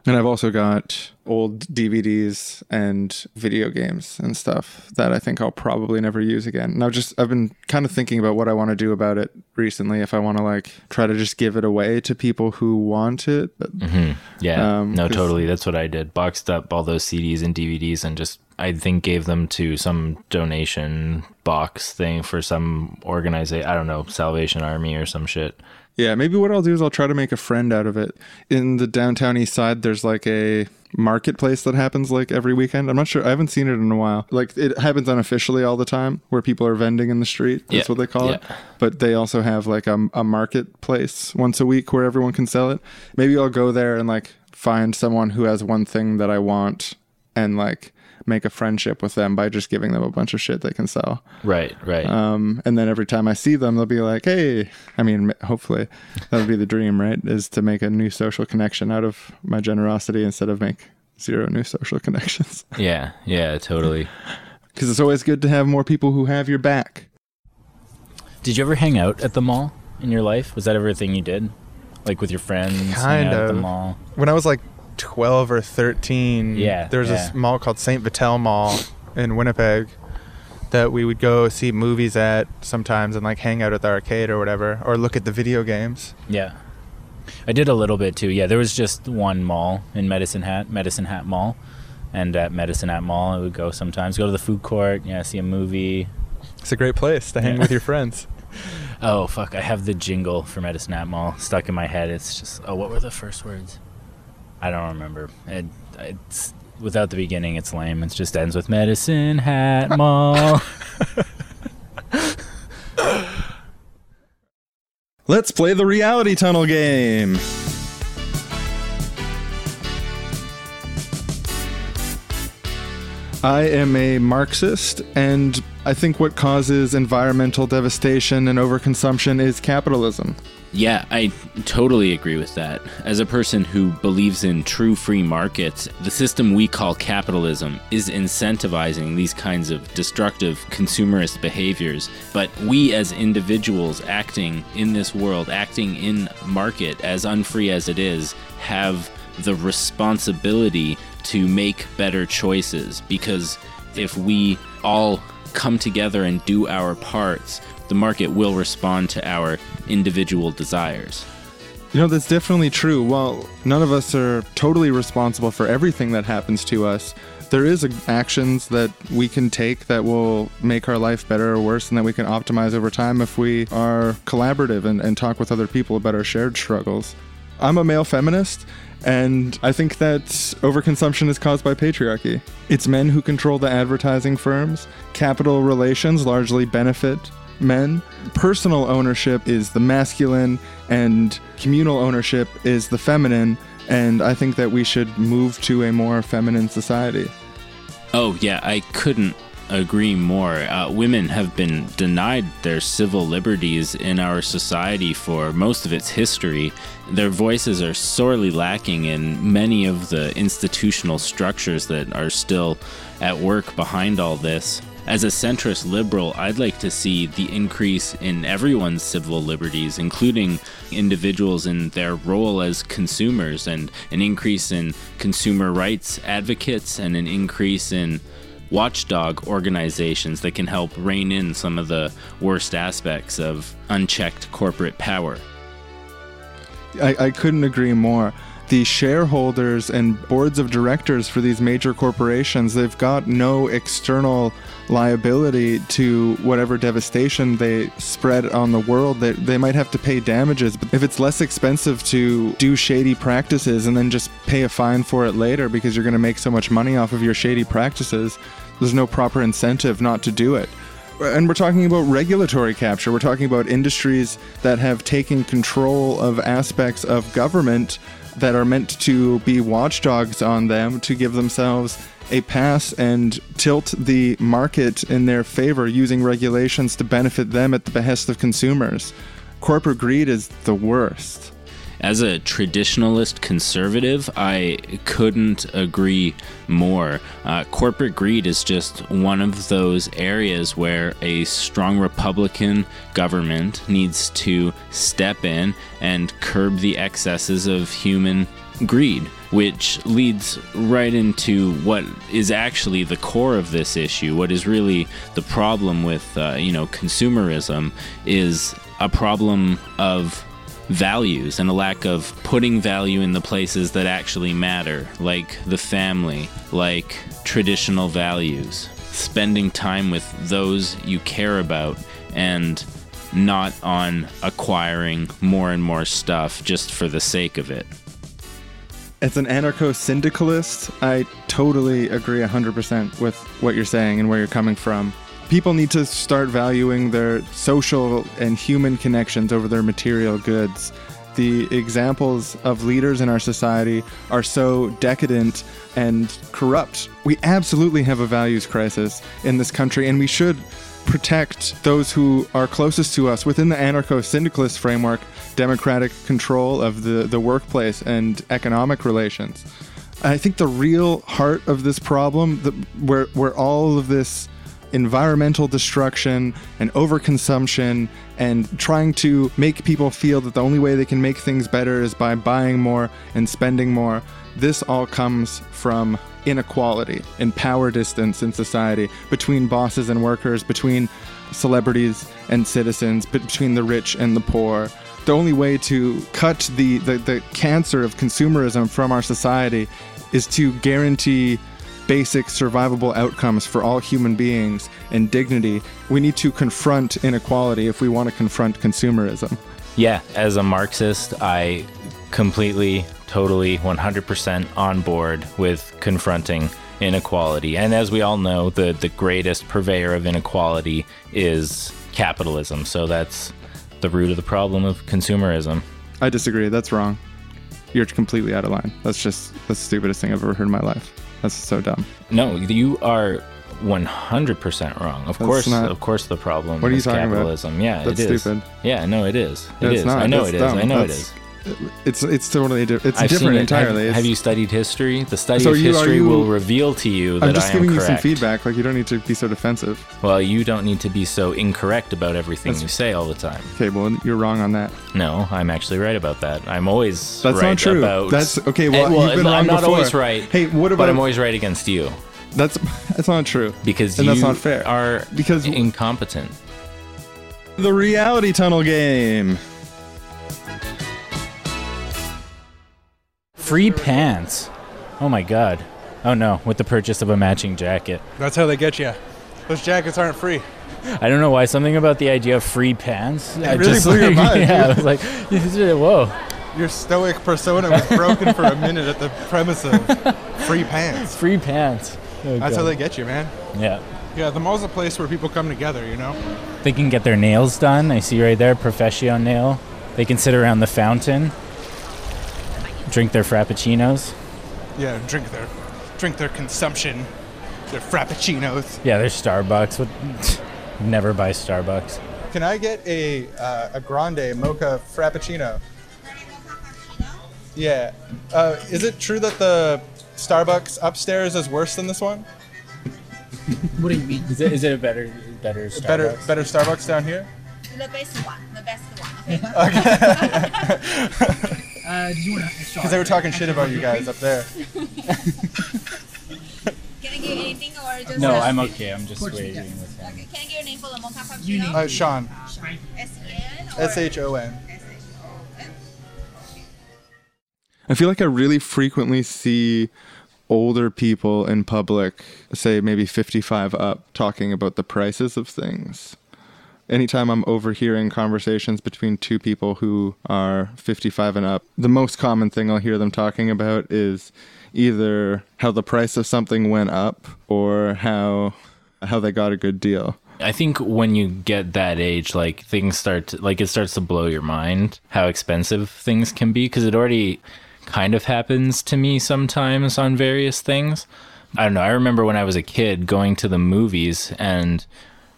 And I've also got old DVDs and video games and stuff that I think I'll probably never use again. And I've just I've been kind of thinking about what I want to do about it recently. If I want to like try to just give it away to people who want it. But Yeah, Um, no, totally. That's what I did. Boxed up all those CDs and DVDs and just, I think, gave them to some donation box thing for some organization. I don't know, Salvation Army or some shit. Yeah, maybe what I'll do is I'll try to make a friend out of it. In the downtown east side, there's like a marketplace that happens like every weekend. I'm not sure. I haven't seen it in a while. Like it happens unofficially all the time where people are vending in the street. That's Yeah, what they call it. But they also have like a, a marketplace once a week where everyone can sell it. Maybe I'll go there and like find someone who has one thing that I want and like make a friendship with them by just giving them a bunch of shit they can sell. Right, right. Um, and then every time I see them, they'll be like, "Hey!" I mean, hopefully, that would be the dream, right? Is to make a new social connection out of my generosity instead of make zero new social connections. yeah, yeah, totally. Because it's always good to have more people who have your back. Did you ever hang out at the mall? in your life? Was that ever a thing you did, like with your friends, Kind out at the of. mall? when I was like 12 or 13, Yeah, there was yeah. this mall called St. Vital Mall in Winnipeg that we would go see movies at sometimes and like hang out at the arcade or whatever, or look at the video games. Yeah. I did a little bit too. Yeah, there was just one mall in Medicine Hat, Medicine Hat Mall. And at Medicine Hat Mall, I would go sometimes, go to the food court, yeah, see a movie. It's a great place to hang Yeah. with your friends. Oh, fuck, I have the jingle for Medicine Hat Mall stuck in my head. It's just, oh, what were the first words? I don't remember. It, it's without the beginning, it's lame. It just ends with Medicine Hat Mall. Let's play the reality tunnel game. I am a Marxist, and I think what causes environmental devastation and overconsumption is capitalism. Yeah, I totally agree with that. As a person who believes in true free markets, the system we call capitalism is incentivizing these kinds of destructive consumerist behaviors. But we, as individuals acting in this world, acting in market, as unfree as it is, have the responsibility to make better choices because if we all come together and do our parts, the market will respond to our individual desires. You know, that's definitely true. While none of us are totally responsible for everything that happens to us, there is actions that we can take that will make our life better or worse and that we can optimize over time if we are collaborative and, and talk with other people about our shared struggles. I'm a male feminist, and I think that overconsumption is caused by patriarchy. It's men who control the advertising firms. Capital relations largely benefit men. Personal ownership is the masculine, and communal ownership is the feminine. And I think that we should move to a more feminine society. Oh, yeah, I couldn't agree more. Uh, women have been denied their civil liberties in our society for most of its history. Their voices are sorely lacking in many of the institutional structures that are still at work behind all this. As a centrist liberal, I'd like to see the increase in everyone's civil liberties, including individuals in their role as consumers, and an increase in consumer rights advocates, and an increase in watchdog organizations that can help rein in some of the worst aspects of unchecked corporate power. I, I couldn't agree more. The shareholders and boards of directors for these major corporations, they've got no external liability to whatever devastation they spread on the world. They, they might have to pay damages, but if it's less expensive to do shady practices and then just pay a fine for it later because you're going to make so much money off of your shady practices, there's no proper incentive not to do it. And we're talking about regulatory capture. We're talking about industries that have taken control of aspects of government that are meant to be watchdogs on them to give themselves a pass and tilt the market in their favor using regulations to benefit them at the behest of consumers. Corporate greed is the worst. As a traditionalist conservative, I couldn't agree more. Uh, corporate greed is just one of those areas where a strong Republican government needs to step in and curb the excesses of human greed, which leads right into what is actually the core of this issue. What is really the problem with, uh, you know, consumerism is a problem of values and a lack of putting value in the places that actually matter, like the family, like traditional values, spending time with those you care about, and not on acquiring more and more stuff just for the sake of it. As an anarcho syndicalist, I totally agree 100% with what you're saying and where you're coming from. People need to start valuing their social and human connections over their material goods. The examples of leaders in our society are so decadent and corrupt. We absolutely have a values crisis in this country, and we should protect those who are closest to us within the anarcho syndicalist framework, democratic control of the, the workplace and economic relations. I think the real heart of this problem, the, where, where all of this environmental destruction and overconsumption and trying to make people feel that the only way they can make things better is by buying more and spending more. This all comes from inequality and power distance in society between bosses and workers, between celebrities and citizens, between the rich and the poor. The only way to cut the, the, the cancer of consumerism from our society is to guarantee basic survivable outcomes for all human beings and dignity. We need to confront inequality if we want to confront consumerism. Yeah, as a Marxist, I completely, totally, 100% on board with confronting inequality. And as we all know, the, the greatest purveyor of inequality is capitalism. So that's the root of the problem of consumerism. I disagree. That's wrong. You're completely out of line. That's just the stupidest thing I've ever heard in my life. That's so dumb. No, you are 100% wrong. Of That's course, not- of course the problem What are you is talking about? capitalism. Yeah, That's it is. stupid. Yeah, no, it is. It is. not. I know That's it is. dumb. I know it That's- is. It's it's totally it's I've different it. entirely. Have, have you studied history? The study So of you- history you- will reveal to you that I'm just I giving you some feedback. Like you don't need to be so defensive. Well, you don't need to be so incorrect about everything That's- you say all the time. Okay, well you're wrong on that. No, I'm actually right about that. I'm always That's right not true. about. That's okay. Well, Eh, you've been I'm wrong not before. always right. Hey, what about? But? I'm always right against you that's that's not true. because And you that's not fair. are Because- incompetent. The reality tunnel game. Free pants. Oh my god. Oh no, with the purchase of a matching jacket. That's how they get you. Those jackets aren't free. I don't know why something about the idea of free pants. I really just blew your like- mind, Yeah, I was like, whoa. Your stoic persona was broken for a minute at the premise of free pants. Free pants. Oh, That's how they get you, man. Yeah. Yeah, the mall's a place where people come together, you know? They can get their nails done. I see right there, Profession nail. They can sit around the fountain, drink their frappuccinos. Yeah, drink their drink their consumption, their frappuccinos. Yeah, there's Starbucks. What? Never buy Starbucks. Can I get a uh, a grande mocha frappuccino? Yeah. Uh, is it true that the Starbucks upstairs is worse than this one? What do you mean? Is it, is it a better better Starbucks? Better better Starbucks down here? The best one, the best one. Okay. Uh, do you want to? Because they were talking shit about you guys up there. Can I get anything or just? No, I'm okay. I'm just Portuguese, waiting with him. Okay, can I get your name for the mocha You frappuccino? Uh, Sean. S-E-N or S H O N. S-H-O-N? I feel like I really frequently see older people in public, say maybe 55 up, talking about the prices of things. Anytime I'm overhearing conversations between two people who are 55 and up, the most common thing I'll hear them talking about is either how the price of something went up or how how they got a good deal. I think when you get that age, like things start, to, like it starts to blow your mind how expensive things can be because it already kind of happens to me sometimes on various things. I don't know. I remember when I was a kid going to the movies and,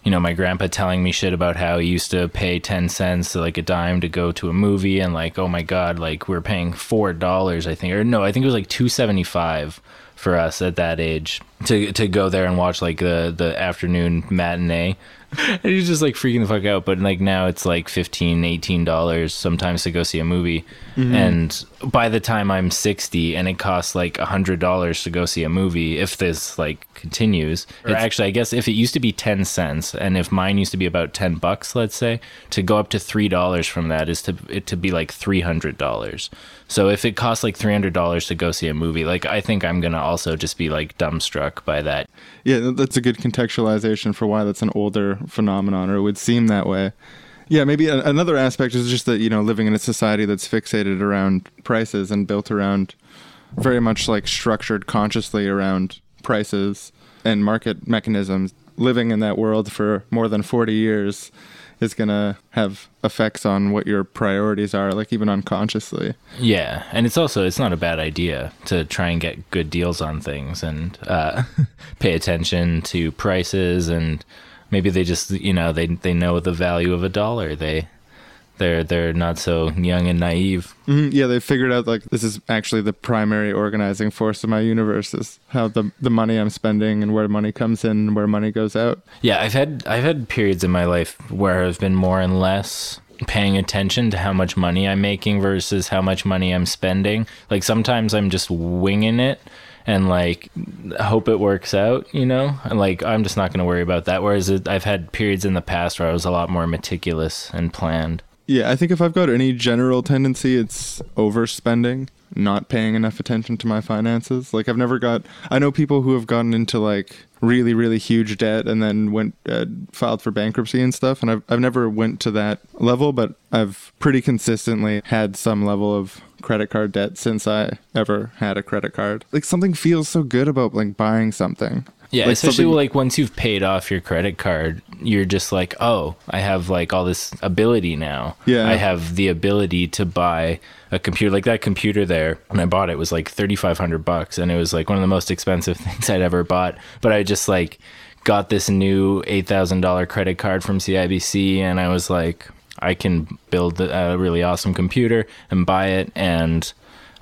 you know, my grandpa telling me shit about how he used to pay 10 cents, like a dime to go to a movie and like, oh my God, like we're paying $4, I think. Or no, I think it was like 275 for us at that age to to go there and watch like the the afternoon matinee. And he's just like freaking the fuck out but like now it's like 15 18 dollars sometimes to go see a movie. Mm-hmm. And by the time i'm 60 and it costs like a hundred dollars to go see a movie if this like continues or actually i guess if it used to be 10 cents and if mine used to be about 10 bucks let's say to go up to three dollars from that is to it to be like 300 dollars. So if it costs like $300 to go see a movie like i think i'm gonna also just be like dumbstruck by that Yeah, that's a good contextualization for why that's an older phenomenon, or it would seem that way. Yeah, maybe a- another aspect is just that, you know, living in a society that's fixated around prices and built around very much like structured consciously around prices and market mechanisms. Living in that world for more than 40 years is going to have effects on what your priorities are, like even unconsciously. Yeah, and it's also it's not a bad idea to try and get good deals on things and uh, pay attention to prices and maybe they just you know they they know the value of a dollar they They're they're not so young and naive. Mhm, Yeah, they figured out like this is actually the primary organizing force of my universe is how the the money I'm spending and where money comes in and where money goes out. Yeah, I've had I've had periods in my life where I've been more and less paying attention to how much money I'm making versus how much money I'm spending. Like sometimes I'm just winging it and like hope it works out, you know? And like I'm just not going to worry about that whereas it, I've had periods in the past where I was a lot more meticulous and planned. Yeah, I think if I've got any general tendency, it's overspending, not paying enough attention to my finances. Like I've never got. I know people who have gotten into like really, really huge debt and then went uh, filed for bankruptcy and stuff. And I've I've never went to that level, but I've pretty consistently had some level of credit card debt since I ever had a credit card. Like something feels so good about like buying something. Yeah, like especially something- like once you've paid off your credit card, you're just like, oh, I have like all this ability now. Yeah. I have the ability to buy a computer. Like that computer there, when I bought it, was like thirty five hundred bucks, and it was like one of the most expensive things I'd ever bought. But I just like got this new eight thousand dollar credit card from CIBC, and I was like, I can build a really awesome computer and buy it, and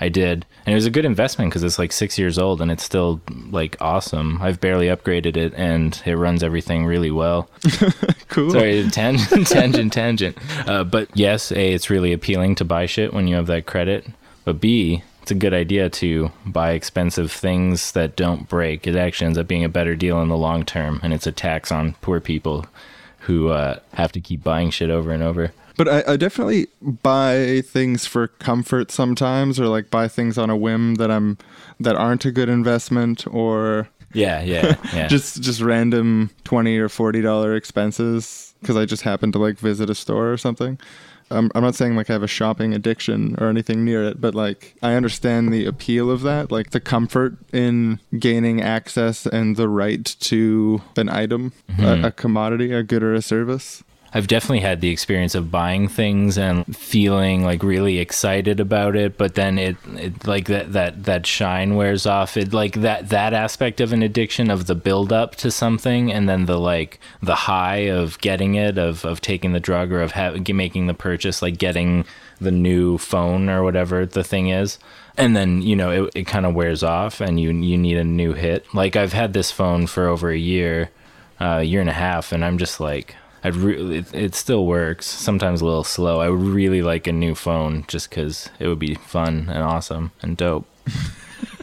I did. And it was a good investment because it's like six years old and it's still like awesome. I've barely upgraded it and it runs everything really well. cool. Sorry, tangent, tangent, tangent. Uh, but yes, A, it's really appealing to buy shit when you have that credit. But B, it's a good idea to buy expensive things that don't break. It actually ends up being a better deal in the long term. And it's a tax on poor people who uh, have to keep buying shit over and over. But I, I definitely buy things for comfort sometimes, or like buy things on a whim that I'm that aren't a good investment, or Yeah, yeah, yeah. just just random twenty or forty dollar expenses because I just happen to like visit a store or something. I'm I'm not saying like I have a shopping addiction or anything near it, but like I understand the appeal of that, like the comfort in gaining access and the right to an item, Mhm. a, a commodity, a good or a service. I've definitely had the experience of buying things and feeling like really excited about it, but then it, it like that that that shine wears off. It like that that aspect of an addiction of the build up to something, and then the like the high of getting it, of of taking the drug or of ha- making the purchase, like getting the new phone or whatever the thing is. And then you know it, it kind of wears off, and you you need a new hit. Like I've had this phone for over a year, uh, year and a half, and I'm just like, I'd really, it, it still works. Sometimes a little slow. I would really like a new phone just because it would be fun and awesome and dope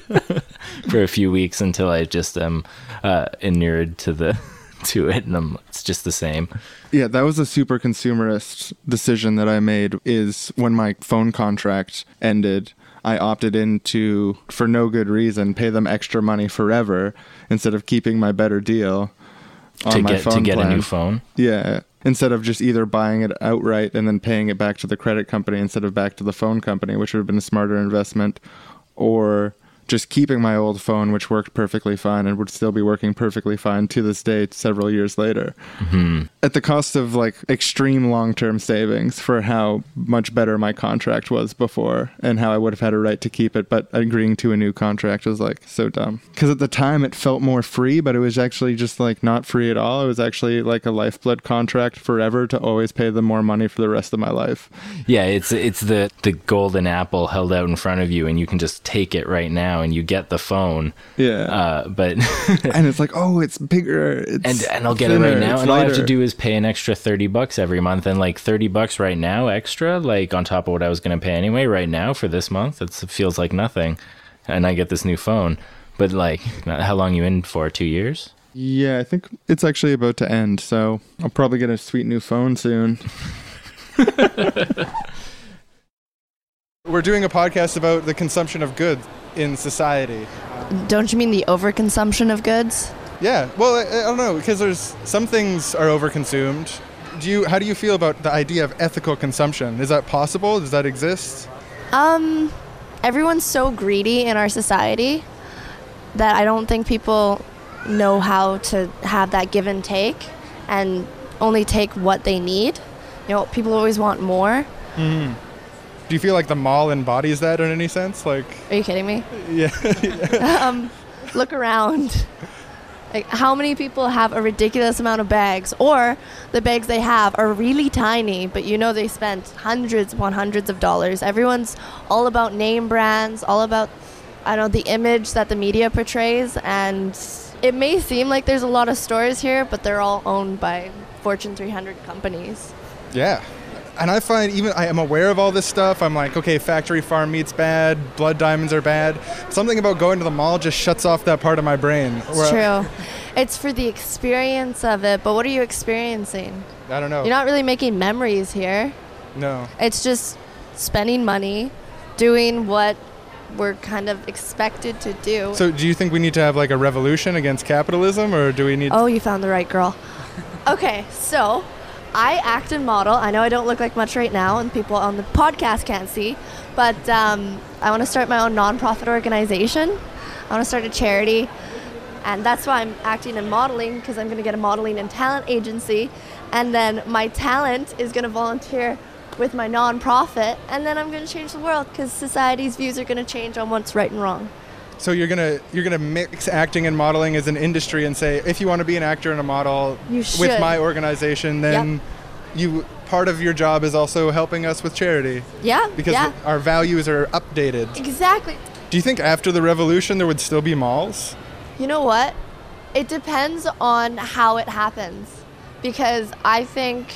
for a few weeks until I just am uh, inured to the to it, and I'm, it's just the same. Yeah, that was a super consumerist decision that I made is when my phone contract ended, I opted in to for no good reason pay them extra money forever instead of keeping my better deal To my get- to get a new phone? Yeah, instead of just either buying it outright and then paying it back to the credit company instead of back to the phone company, which would have been a smarter investment, or just keeping my old phone, which worked perfectly fine and would still be working perfectly fine to this day, several years later. Mhm. at the cost of like extreme long-term savings for how much better my contract was before and how I would have had a right to keep it but agreeing to a new contract was like so dumb. Cuz at the time it felt more free but it was actually just like not free at all. It was actually like a lifeblood contract forever to always pay them more money for the rest of my life. Yeah, it's it's the the golden apple held out in front of you, and you can just take it right now, and you get the phone. Yeah. Uh, but and it's like oh it's bigger it's and and I'll get it right now, and all I have to do is pay an extra thirty bucks every month, and like thirty bucks right now extra, like on top of what I was gonna pay anyway, right now for this month, it feels like nothing, and I get this new phone. But like, how long you in for? Two years? yeah I think it's actually about to end so I'll probably get a sweet new phone soon We're doing a podcast about the consumption of goods in society. Don't you mean the overconsumption of goods? Yeah, well, I, I don't know because there's some things are overconsumed. Do you? How do you feel about the idea of ethical consumption? Is that possible? Does that exist? Um, everyone's so greedy in our society that I don't think people know how to have that give and take and only take what they need. You know, people always want more. Mm. Do you feel like the mall embodies that in any sense? Like, Are you kidding me? yeah. um, look around. Like, how many people have a ridiculous amount of bags, or the bags they have are really tiny, but you know they spent hundreds upon hundreds of dollars? Everyone's all about name brands, all about, I don't know, the image that the media portrays, and it may seem like there's a lot of stores here, but they're all owned by Fortune 300 companies. Yeah. And I find even I am aware of all this stuff. I'm like, okay, factory farm meat's bad, blood diamonds are bad. Something about going to the mall just shuts off that part of my brain. It's true. It's for the experience of it, but what are you experiencing? I don't know. You're not really making memories here. no. It's just spending money, doing what we're kind of expected to do. So do you think we need to have like a revolution against capitalism or do we need oh, you found the right girl. okay, so I act and model. I know I don't look like much right now, and people on the podcast can't see, but um, I want to start my own nonprofit organization. I want to start a charity, and that's why I'm acting and modeling because I'm going to get a modeling and talent agency, and then my talent is going to volunteer with my nonprofit, and then I'm going to change the world because society's views are going to change on what's right and wrong. So you're gonna you're gonna mix acting and modeling as an industry and say if you want to be an actor and a model with my organization, then you part of your job is also helping us with charity Yeah, because yeah, our values are updated. exactly. Do you think after the revolution there would still be malls? You know what? It depends on how it happens. Because I think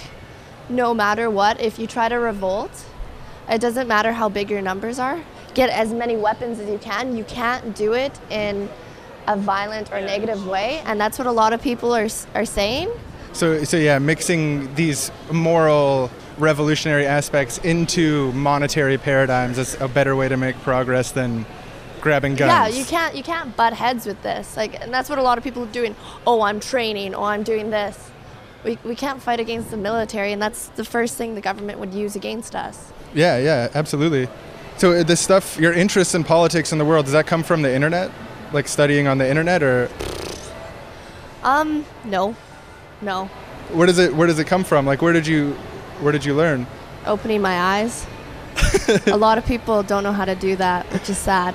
no matter what, if you try to revolt, it doesn't matter how big your numbers are. Get as many weapons as you can. You can't do it in a violent or negative way. And that's what a lot of people are, are saying. So so yeah, mixing these moral revolutionary aspects into monetary paradigms is a better way to make progress than grabbing guns. Yeah, you can't you can't butt heads with this. Like, and that's what a lot of people are doing. Oh, I'm training. Oh, I'm doing this. We, we can't fight against the military, and that's the first thing the government would use against us. Yeah, yeah, absolutely. So uh, this stuff, your interest in politics in the world, does that come from the internet? Like studying on the internet, or Um, no, no. where does it where does it come from? Like where did you where did you learn? Opening my eyes. a lot of people don't know how to do that, which is sad.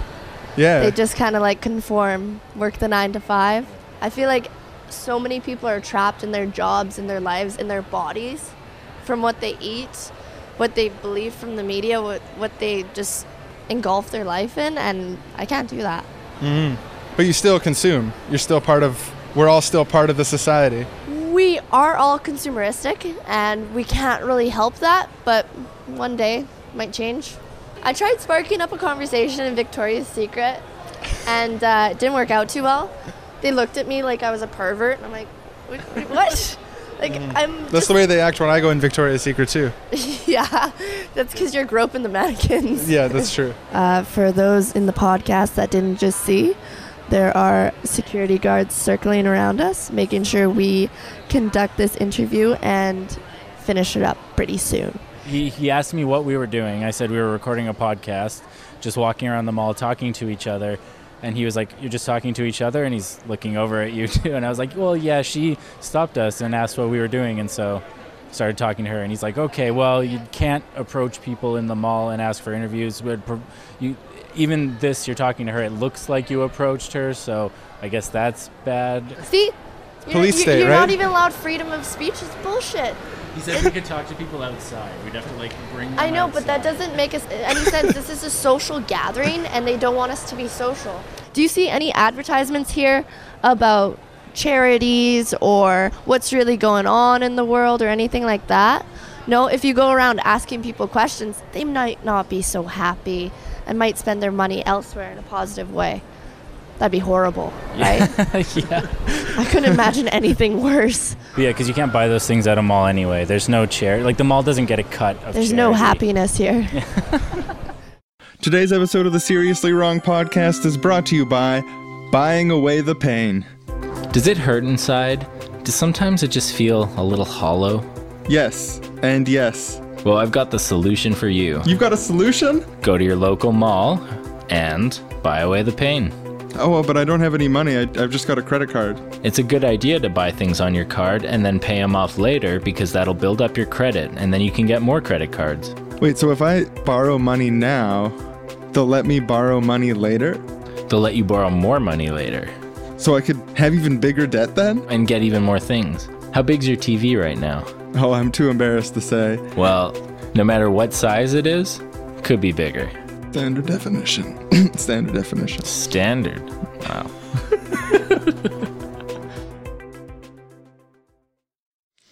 Yeah. They just kind of like conform, work the nine to five. I feel like so many people are trapped in their jobs, in their lives, in their bodies, from what they eat, what they believe from the media, what what they just engulf their life in, and I can't do that. hmm But you still consume. You're still part of. We're all still part of the society. We are all consumeristic, and we can't really help that, but one day might change. I tried sparking up a conversation in Victoria's Secret, and uh, it didn't work out too well. They looked at me like I was a pervert, and I'm like, "Wait, wait, what? Like, I'm. That's the way they act when I go in Victoria's Secret too. yeah, that's because you're groping the mannequins. Yeah, that's true. Uh, for those in the podcast that didn't just see, there are security guards circling around us, making sure we conduct this interview and finish it up pretty soon. He, he asked me what we were doing. I said we were recording a podcast, just walking around the mall talking to each other. And he was like, You're just talking to each other? And he's looking over at you too. And I was like, Well, yeah, she stopped us and asked what we were doing. And so started talking to her. And he's like, Okay, well, you can't approach people in the mall and ask for interviews. You, even this, you're talking to her, it looks like you approached her. So I guess that's bad. See? You're, you're, state, you're not even allowed freedom of speech. It's bullshit. He said we could talk to people outside. We'd have to like bring. Them I know, but that doesn't make us any sense. this is a social gathering, and they don't want us to be social. Do you see any advertisements here about charities or what's really going on in the world or anything like that? No, if you go around asking people questions, they might not be so happy and might spend their money elsewhere in a positive way. That'd be horrible, right? yeah. I couldn't imagine anything worse. Yeah, because you can't buy those things at a mall anyway. There's no chair. Like the mall doesn't get a cut of There's no happiness here. Today's episode of the Seriously Wrong podcast is brought to you by Buying Away the Pain. Does it hurt inside? Does sometimes it just feel a little hollow? Yes, and yes. Well, I've got the solution for you. You've got a solution? Go to your local mall and buy away the pain. Oh, well, but I don't have any money. I, I've just got a credit card. It's a good idea to buy things on your card and then pay them off later because that'll build up your credit and then you can get more credit cards. Wait, so if I borrow money now, they'll let me borrow money later? They'll let you borrow more money later. So I could have even bigger debt then? and get even more things. How big's your TV right now? Oh, I'm too embarrassed to say. Well, no matter what size it is, could be bigger. Standard definition. Standard definition. Standard. Wow.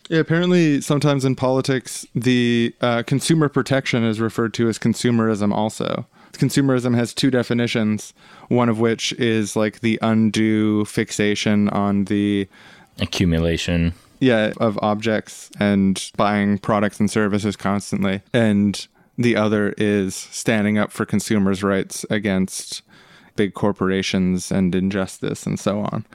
Yeah, apparently, sometimes in politics, the uh, consumer protection is referred to as consumerism also. Consumerism has two definitions, one of which is like the undue fixation on the Accumulation. yeah of objects and buying products and services constantly and the other is standing up for consumers rights against big corporations and injustice and so on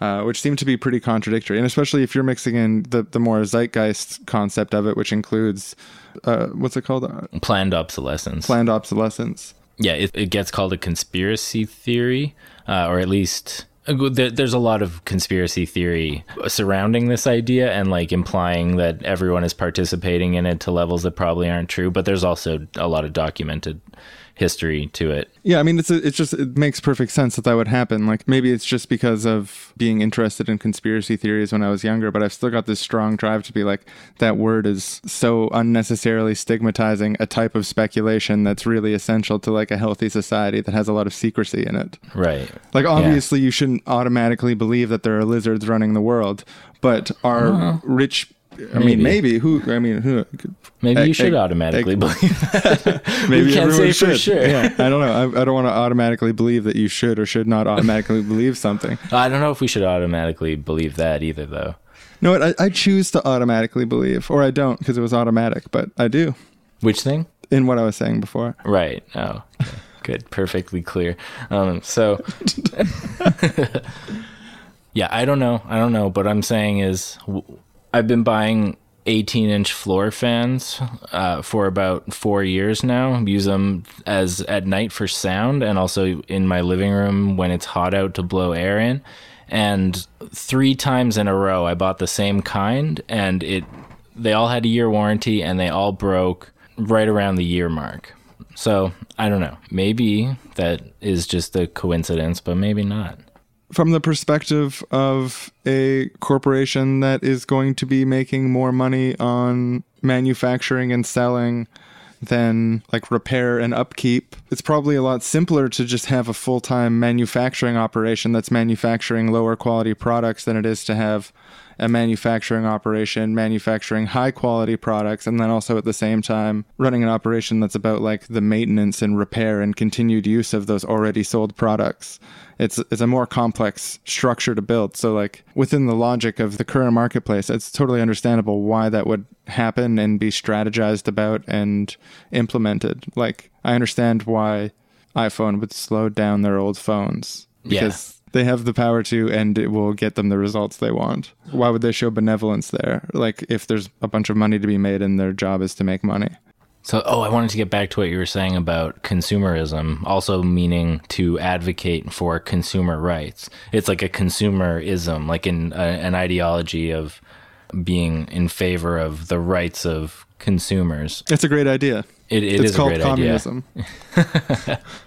uh, which seem to be pretty contradictory. And especially if you're mixing in the, the more zeitgeist concept of it which includes uh, what's it called? Uh, Planned obsolescence. planned obsolescence. Yeah, it, it gets called a conspiracy theory, uh, or at least there's a lot of conspiracy theory surrounding this idea and like implying that everyone is participating in it to levels that probably aren't true. But there's also a lot of documented history to it. Yeah, I mean, it's it's just it makes perfect sense that that would happen. Like maybe it's just because of being interested in conspiracy theories when I was younger, but I've still got this strong drive to be like that word is so unnecessarily stigmatizing a type of speculation that's really essential to like a healthy society that has a lot of secrecy in it. Right. Like obviously you shouldn't automatically believe that there are lizards running the world, but are Uh-huh. rich I Maybe. mean, maybe who? I mean, who? Maybe Egg- you should egg- automatically egg- believe that. Maybe we can't say for should. sure. Yeah, I don't know. I, I don't want to automatically believe that you should or should not automatically believe something. I don't know if we should automatically believe that either, though. No, what? I, I choose to automatically believe, or I don't because it was automatic, but I do Which thing? in what I was saying before. Right. Oh, okay. good. Perfectly clear. Um, so, yeah, I don't know. I don't know. But I'm saying is, w- I've been buying 18 inch floor fans uh, for about four years now. Use them as at night for sound, and also in my living room when it's hot out to blow air in. And three times in a row, I bought the same kind, and it they all had a year warranty, and they all broke right around the year mark. So I don't know. Maybe that is just a coincidence, but maybe not. From the perspective of a corporation that is going to be making more money on manufacturing and selling than like repair and upkeep, it's probably a lot simpler to just have a full time manufacturing operation that's manufacturing lower quality products than it is to have a manufacturing operation manufacturing high quality products and then also at the same time running an operation that's about like the maintenance and repair and continued use of those already sold products. It's it's a more complex structure to build. So like within the logic of the current marketplace it's totally understandable why that would happen and be strategized about and implemented. Like i understand why iphone would slow down their old phones. Yeah. They have the power to and it will get them the results they want why would they show benevolence there like if there's a bunch of money to be made and their job is to make money So, oh, I wanted to get back to what you were saying about consumerism, also meaning to advocate for consumer rights. It's like a consumerism, like in uh, an ideology of being in favor of the rights of consumers. it's a great idea It, it it's is called a great communism idea.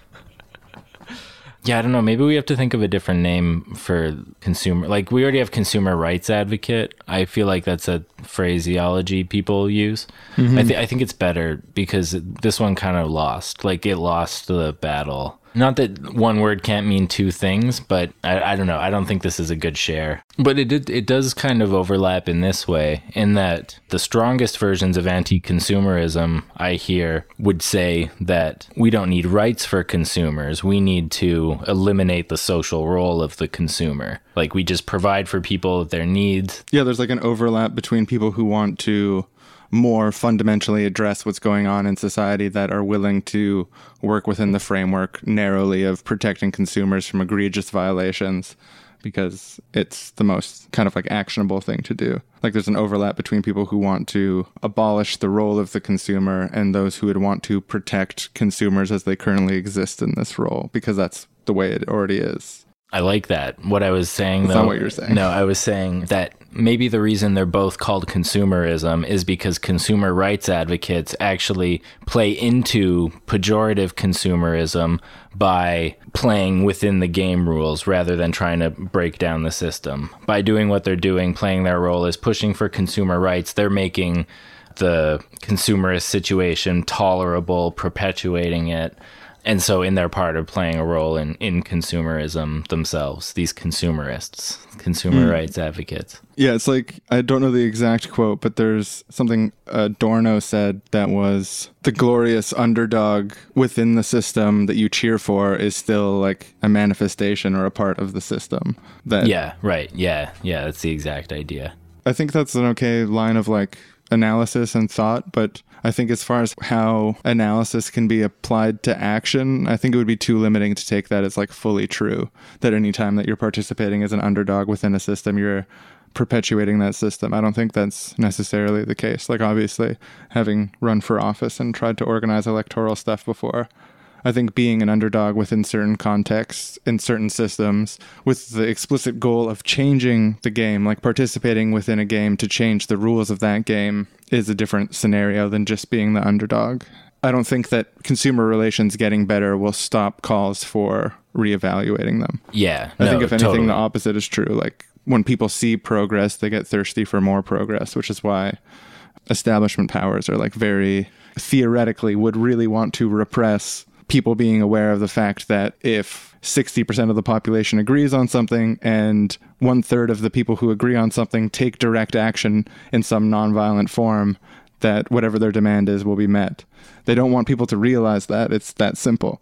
Yeah, I don't know. Maybe we have to think of a different name for consumer. Like we already have consumer rights advocate. I feel like that's a phraseology people use. Mm-hmm. I, th- I think it's better because this one kind of lost. Like it lost the battle. Not that one word can't mean two things, but I, I don't know. I don't think this is a good share. But it did, it does kind of overlap in this way, in that the strongest versions of anti-consumerism I hear would say that we don't need rights for consumers. We need to eliminate the social role of the consumer. Like we just provide for people their needs. yeah there's like an overlap between people who want to more fundamentally address what's going on in society that are willing to work within the framework narrowly of protecting consumers from egregious violations because it's the most kind of like actionable thing to do. Like there's an overlap between people who want to abolish the role of the consumer and those who would want to protect consumers as they currently exist in this role because that's the way it already is. I like that. What I was saying, That's though. not what you're saying. No, I was saying that maybe the reason they're both called consumerism is because consumer rights advocates actually play into pejorative consumerism by playing within the game rules rather than trying to break down the system. By doing what they're doing, playing their role as pushing for consumer rights, they're making the consumerist situation tolerable, perpetuating it. And so, in their part, are playing a role in, in consumerism themselves, these consumerists, consumer Hmm. rights advocates. Yeah, it's like I don't know the exact quote, but there's something Adorno said that was the glorious underdog within the system that you cheer for is still like a manifestation or a part of the system. That Yeah, right. Yeah, yeah, that's the exact idea. I think that's an okay line of like analysis and thought, but I think as far as how analysis can be applied to action, I think it would be too limiting to take that as like fully true. That anytime that you're participating as an underdog within a system, you're perpetuating that system. I don't think that's necessarily the case. Like obviously, having run for office and tried to organize electoral stuff before, I think being an underdog within certain contexts, in certain systems, with the explicit goal of changing the game, like participating within a game to change the rules of that game, is a different scenario than just being the underdog. I don't think that consumer relations getting better will stop calls for reevaluating them. Yeah, I think if anything, totally. the opposite is true. Like when people see progress, they get thirsty for more progress, which is why establishment powers are like very theoretically would really want to repress people being aware of the fact that if 60% of the population agrees on something and one third of the people who agree on something take direct action in some nonviolent form, that whatever their demand is will be met. They don't want people to realize that. It's that simple.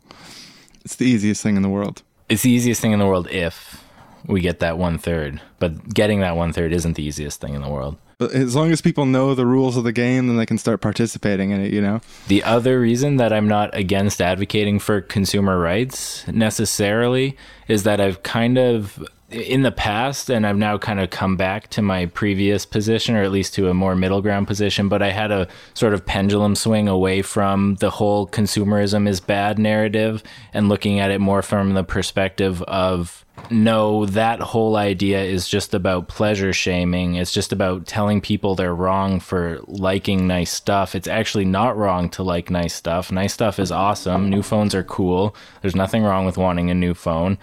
It's the easiest thing in the world. It's the easiest thing in the world if we get that one third, but getting that one third isn't the easiest thing in the world. But as long as people know the rules of the game, then they can start participating in it, you know? The other reason that I'm not against advocating for consumer rights necessarily is that I've kind of in the past and I've now kind of come back to my previous position or at least to a more middle ground position but I had a sort of pendulum swing away from the whole consumerism is bad narrative and looking at it more from the perspective of no, that whole idea is just about pleasure shaming. It's just about telling people they're wrong for liking nice stuff. It's actually not wrong to like nice stuff. Nice stuff is awesome. New phones are cool. There's nothing wrong with wanting a new phone.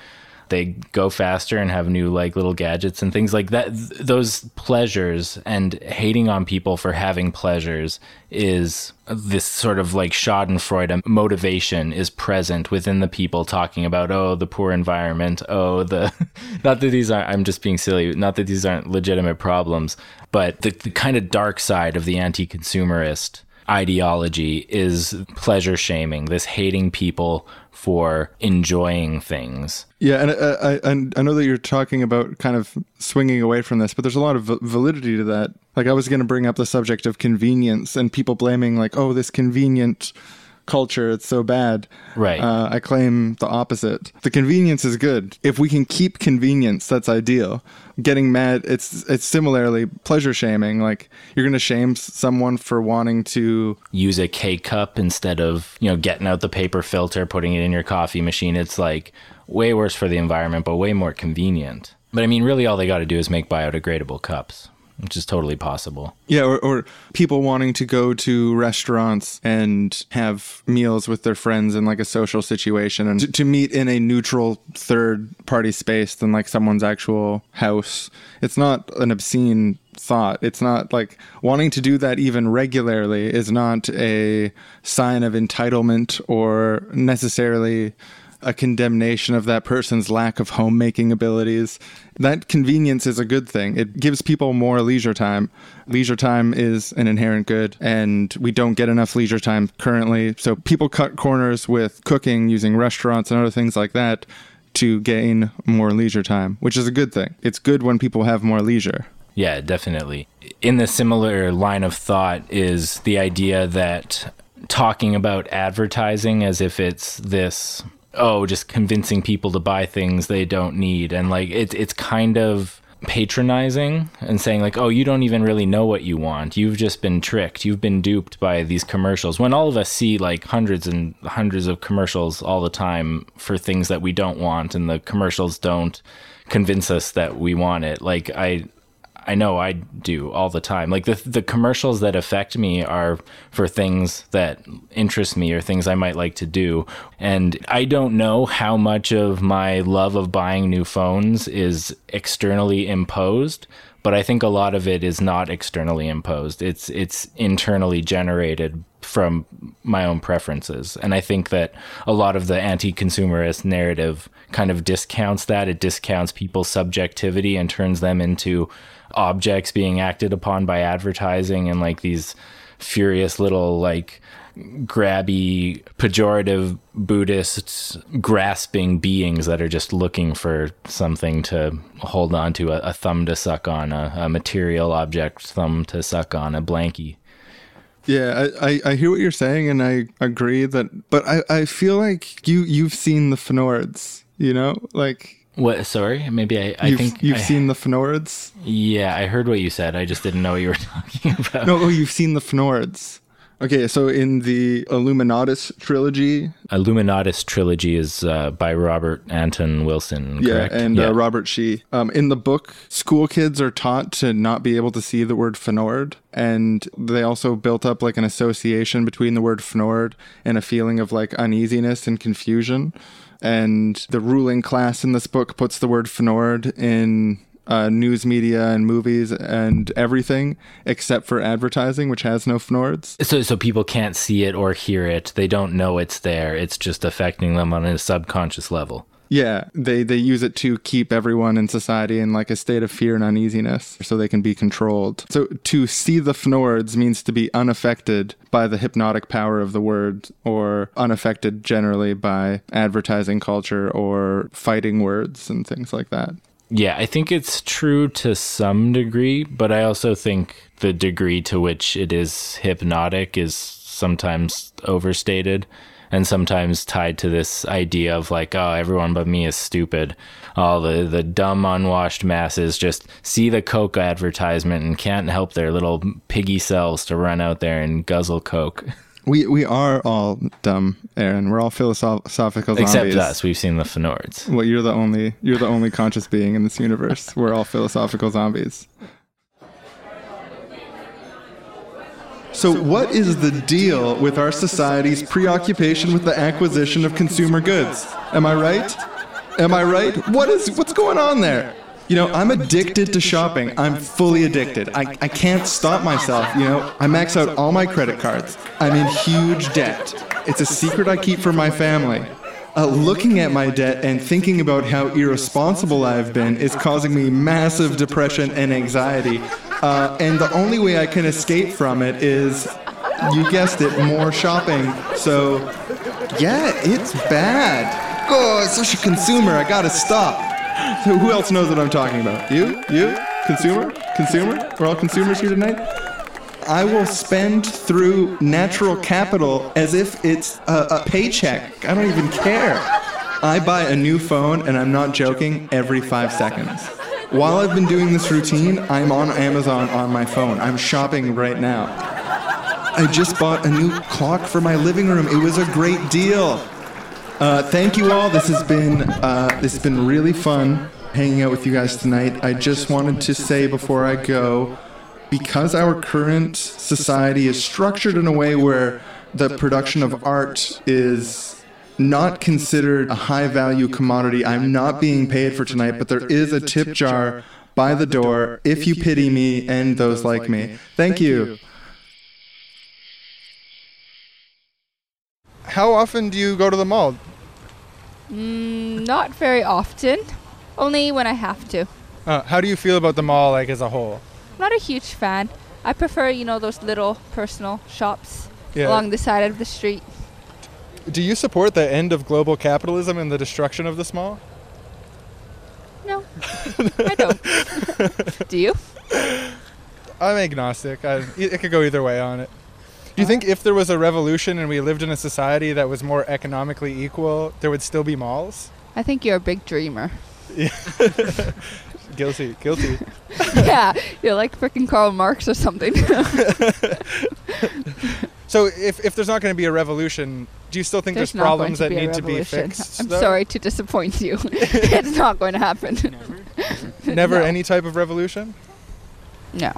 They go faster and have new like little gadgets and things like that. Th- those pleasures and hating on people for having pleasures is this sort of like Schadenfreude motivation is present within the people talking about oh the poor environment oh the not that these aren't I'm just being silly not that these aren't legitimate problems but the, the kind of dark side of the anti-consumerist ideology is pleasure shaming this hating people for enjoying things Yeah, and uh, I, I I know that you're talking about kind of swinging away from this, but there's a lot of validity to that. Like I was going to bring up the subject of convenience and people blaming like, oh, this convenient culture, it's so bad. Right. Uh, I claim the opposite. The convenience is good. If we can keep convenience, that's ideal. Getting mad, it's it's similarly pleasure shaming. Like you're going to shame someone for wanting to use a K cup instead of, you know, getting out the paper filter, putting it in your coffee machine. It's like way worse for the environment, but way more convenient. But I mean, really, all they got to do is make biodegradable cups, which is totally possible. Yeah, or, or people wanting to go to restaurants and have meals with their friends in like a social situation and to, to meet in a neutral third party space than like someone's actual house. It's not an obscene thought. It's not like wanting to do that even regularly is not a sign of entitlement or necessarily a condemnation of that person's lack of homemaking abilities. That convenience is a good thing. It gives people more leisure time. Leisure time is an inherent good, and we don't get enough leisure time currently. So people cut corners with cooking using restaurants and other things like that to gain more leisure time, which is a good thing. It's good when people have more leisure. Yeah, definitely. In the similar line of thought is the idea that talking about advertising as if it's this oh just convincing people to buy things they don't need. And like it's it's kind of patronizing and saying like oh you don't even really know what you want. You've just been tricked. You've been duped by these commercials. When all of us see like hundreds and hundreds of commercials all the time for things that we don't want and the commercials don't convince us that we want it like i I know I do all the time. Like the the commercials that affect me are for things that interest me or things I might like to do. And I don't know how much of my love of buying new phones is externally imposed, but I think a lot of it is not externally imposed. It's it's internally generated from my own preferences. And I think that a lot of the anti-consumerist narrative kind of discounts that. It discounts people's subjectivity and turns them into objects being acted upon by advertising and like these furious little like grabby pejorative buddhist grasping beings that are just looking for something to hold on to a, a thumb to suck on a, a material object thumb to suck on a blankie Yeah, I, I, I hear what you're saying, and I agree that. But I, I feel like you you've seen the Fnords, you know, like what sorry maybe i, I you've, think you've I- seen the Fnords. yeah i heard what you said i just didn't know what you were talking about No, oh, you've seen the Fnords. Okay, so in the Illuminatus trilogy, illuminatus trilogy is uh, by robert anton wilson yeah, correct and Uh, Robert Shea. Um, in the book, school kids are taught to not be able to see the word Fnord, and they also built up like an association between the word Fnord and a feeling of like uneasiness and confusion. And the ruling class in this book puts the word Fnord in uh, news media and movies and everything except for advertising, which has no Fnords. So, so people can't see it or hear it. They don't know it's there. It's just affecting them on a subconscious level. Yeah, they they use it to keep everyone in society in like a state of fear and uneasiness so they can be controlled. So to see the Fnords means to be unaffected by the hypnotic power of the word or unaffected generally by advertising culture or fighting words and things like that. Yeah, I think it's true to some degree, but I also think the degree to which it is hypnotic is sometimes overstated and sometimes tied to this idea of like, oh, everyone but me is stupid. All the, the dumb, unwashed masses just see the Coke advertisement and can't help their little piggy selves to run out there and guzzle Coke. We we are all dumb, Aaron. We're all philosophical zombies. Except us, we've seen the Fnords. Well, you're the only you're the only conscious being in this universe. We're all philosophical zombies. So, what is the deal with our society's preoccupation with the acquisition of consumer goods? Am I right? Am I right? What is what's going on there? You know, I'm addicted to shopping. I'm fully addicted. I, I can't stop myself. You know, I max out all my credit cards. I'm in huge debt. It's a secret I keep from my family. Uh, looking at my debt and thinking about how irresponsible I've been is causing me massive depression and anxiety. Uh, and the only way I can escape from it is, you guessed it, more shopping. So, yeah, it's bad. Oh, such a consumer. I gotta stop. So who else knows what I'm talking about? You? You? Consumer? Consumer? We're all consumers here tonight? I will spend through natural capital as if it's a, a paycheck. I don't even care. I buy a new phone, and I'm not joking, every five seconds. While I've been doing this routine, I'm on Amazon on my phone. I'm shopping right now. I just bought a new clock for my living room. It was a great deal. Uh, thank you all. This has been uh, this has been really fun hanging out with you guys tonight. I just wanted to say before I go, because our current society is structured in a way where the production of art is not considered a high value commodity. I'm not being paid for tonight, but there is a tip jar by the door if you pity me and those like me. Thank you. How often do you go to the mall? Mm, not very often. Only when I have to. Uh, how do you feel about the mall, like as a whole? Not a huge fan. I prefer, you know, those little personal shops Yeah. along the side of the street. Do you support the end of global capitalism and the destruction of the mall? No, I don't. do you? I'm agnostic. I, it could go either way on it. Do you think if there was a revolution and we lived in a society that was more economically equal, there would still be malls? I think you're a big dreamer. Guilty, guilty. yeah, you're like freaking Karl Marx or something. So if, if there's not going to be a revolution, do you still think there's, There's problems that need to be fixed? I'm though? sorry to disappoint you. it's not going to happen. Never No. any type of revolution? No.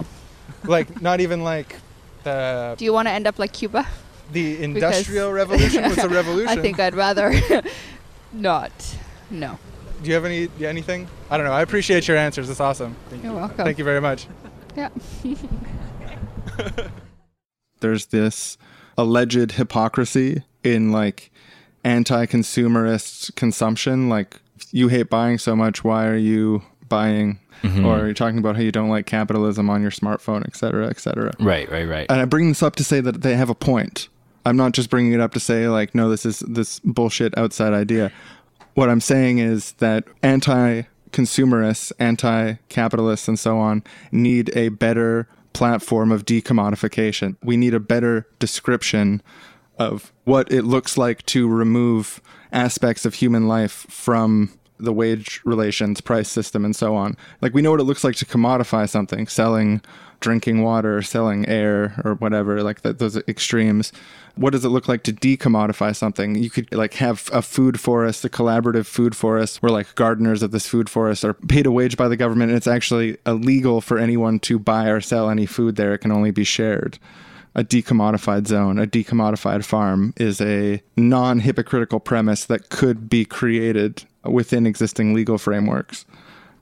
Like not even like the Do you want to end up like Cuba? the Because- industrial revolution was a revolution. I think I'd rather not. No. Do you have any anything? I don't know. I appreciate your answers. It's awesome. Thank You're you. welcome. Thank you very much. Yeah. there's this alleged hypocrisy in like anti-consumerist consumption like you hate buying so much why are you buying Mhm. or you're talking about how you don't like capitalism on your smartphone et cetera et cetera Right, right, right. and i bring this up to say that they have a point i'm not just bringing it up to say like no this is this bullshit outside idea what i'm saying is that anti-consumerists anti-capitalists and so on need a better platform of decommodification. We need a better description of what it looks like to remove aspects of human life from the wage relations, price system, and so on. Like we know what it looks like to commodify something, selling drinking water, selling air, or whatever. Like th- those extremes. What does it look like to decommodify something? You could like have a food forest, a collaborative food forest, where like gardeners of this food forest are paid a wage by the government, and it's actually illegal for anyone to buy or sell any food there. It can only be shared a decommodified zone, a decommodified farm is a non hypocritical premise that could be created within existing legal frameworks.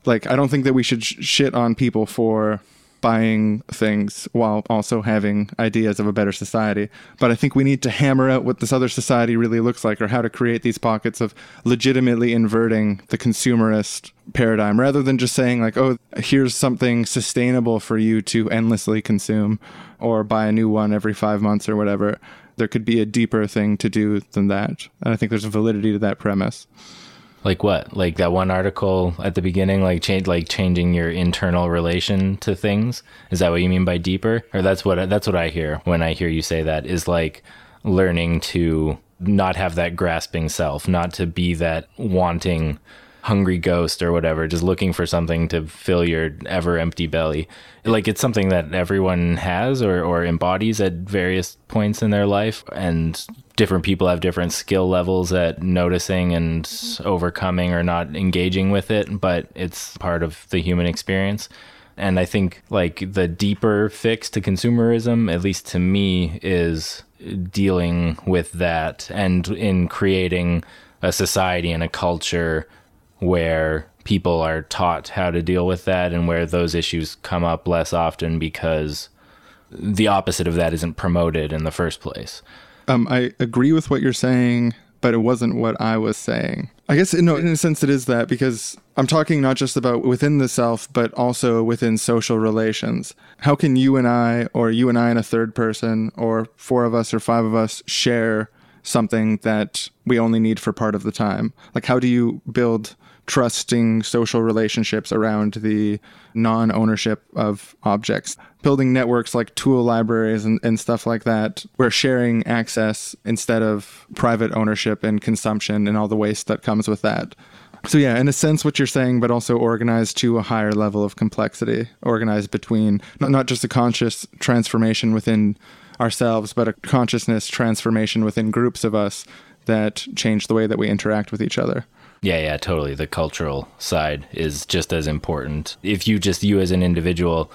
Like, I don't think that we should sh- shit on people for buying things while also having ideas of a better society. But I think we need to hammer out what this other society really looks like or how to create these pockets of legitimately inverting the consumerist paradigm rather than just saying, like, oh, here's something sustainable for you to endlessly consume or buy a new one every five months or whatever. There could be a deeper thing to do than that. And I think there's a validity to that premise. Like what? Like that one article at the beginning, like change, like changing your internal relation to things. Is that what you mean by deeper? Or that's what that's what I hear when I hear you say that. Is like learning to not have that grasping self, not to be that wanting, hungry ghost or whatever, just looking for something to fill your ever empty belly. Like it's something that everyone has or or embodies at various points in their life, and different people have different skill levels at noticing and overcoming or not engaging with it, but it's part of the human experience. And I think like the deeper fix to consumerism, at least to me, is dealing with that and in creating a society and a culture where people are taught how to deal with that and where those issues come up less often because the opposite of that isn't promoted in the first place. Um, I agree with what you're saying, but it wasn't what I was saying. I guess no, in a sense it is that because I'm talking not just about within the self, but also within social relations. How can you and I, or you and I and a third person, or four of us or five of us share something that we only need for part of the time? Like, how do you build trusting social relationships around the non ownership of objects? Building networks like tool libraries and, and stuff like that, where sharing access instead of private ownership and consumption and all the waste that comes with that. So, yeah, in a sense, what you're saying, but also organized to a higher level of complexity, organized between not, not just a conscious transformation within ourselves, but a consciousness transformation within groups of us that change the way that we interact with each other. Yeah, yeah, totally. The cultural side is just as important. If you just, you as an individual,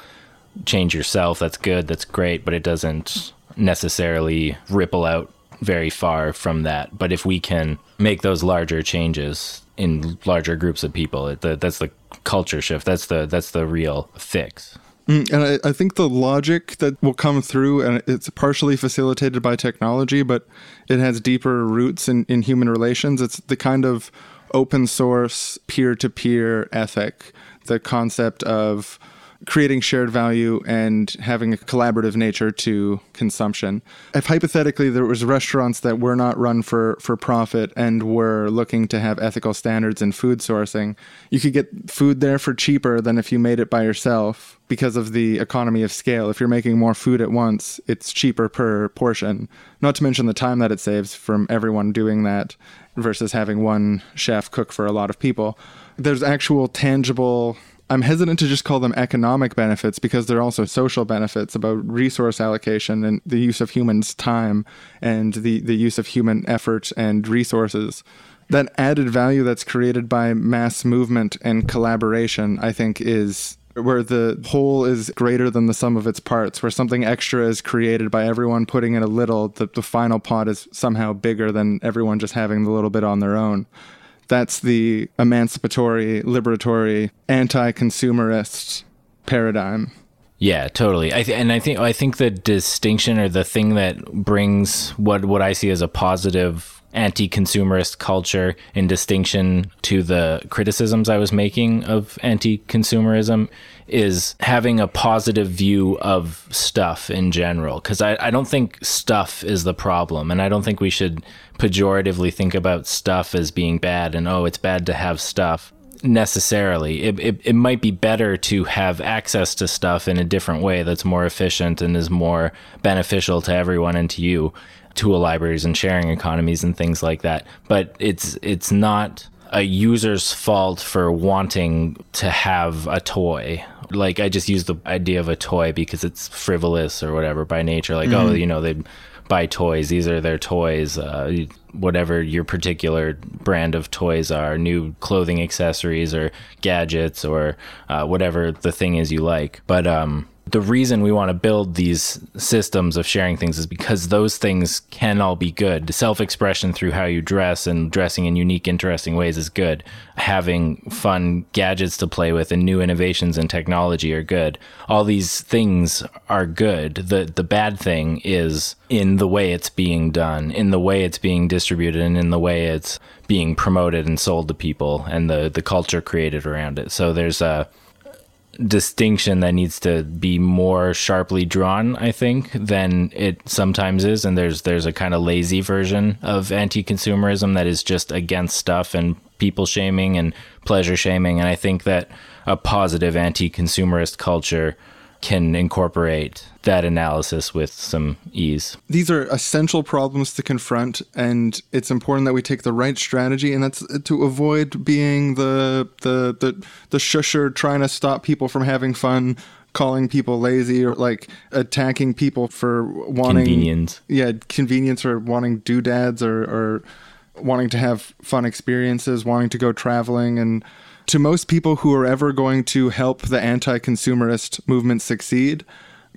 change yourself, that's good, that's great, but it doesn't necessarily ripple out very far from that. But if we can make those larger changes in larger groups of people, it, the, that's the culture shift. That's the that's the real fix. Mm, and I, I think the logic that will come through, and it's partially facilitated by technology, but it has deeper roots in, in human relations. It's the kind of open source, peer to peer ethic, the concept of creating shared value and having a collaborative nature to consumption. If hypothetically there was restaurants that were not run for, for profit and were looking to have ethical standards in food sourcing, you could get food there for cheaper than if you made it by yourself because of the economy of scale. If you're making more food at once, it's cheaper per portion. Not to mention the time that it saves from everyone doing that versus having one chef cook for a lot of people. There's actual tangible I'm hesitant to just call them economic benefits because they're also social benefits about resource allocation and the use of humans' time and the, the use of human effort and resources. That added value that's created by mass movement and collaboration, I think, is where the whole is greater than the sum of its parts, where something extra is created by everyone putting in a little, the, the final pot is somehow bigger than everyone just having the little bit on their own. That's the emancipatory, liberatory, anti-consumerist paradigm. Yeah, totally. I th- and I think I think the distinction or the thing that brings what what I see as a positive anti-consumerist culture in distinction to the criticisms I was making of anti-consumerism is having a positive view of stuff in general. Because I, I don't think stuff is the problem, and I don't think we should pejoratively think about stuff as being bad and oh, it's bad to have stuff necessarily. It, it, it might be better to have access to stuff in a different way that's more efficient and is more beneficial to everyone and to you, tool libraries and sharing economies and things like that. But it's it's not a user's fault for wanting to have a toy. Like I just use the idea of a toy because it's frivolous or whatever by nature. Like oh, Mhm. you know they buy toys. These are their toys. Uh, whatever your particular brand of toys are, new clothing accessories or gadgets or uh, whatever the thing is you like. But um, the reason we want to build these systems of sharing things is because those things can all be good. Self expression through how you dress and dressing in unique, interesting ways is good. Having fun gadgets to play with and new innovations in technology are good. All these things are good. The the bad thing is in the way it's being done, in the way it's being distributed, and in the way it's being promoted and sold to people and the, the culture created around it. So there's a distinction that needs to be more sharply drawn, I think, than it sometimes is. And there's there's a kind of lazy version of anti-consumerism that is just against stuff and people shaming and pleasure shaming. And I think that a positive anti-consumerist culture can incorporate that analysis with some ease. These are essential problems to confront, and it's important that we take the right strategy, and that's to avoid being the the the, the shusher trying to stop people from having fun, calling people lazy, or like attacking people for wanting Convenience. Yeah, convenience or wanting doodads or or wanting to have fun experiences, wanting to go traveling and to most people who are ever going to help the anti-consumerist movement succeed,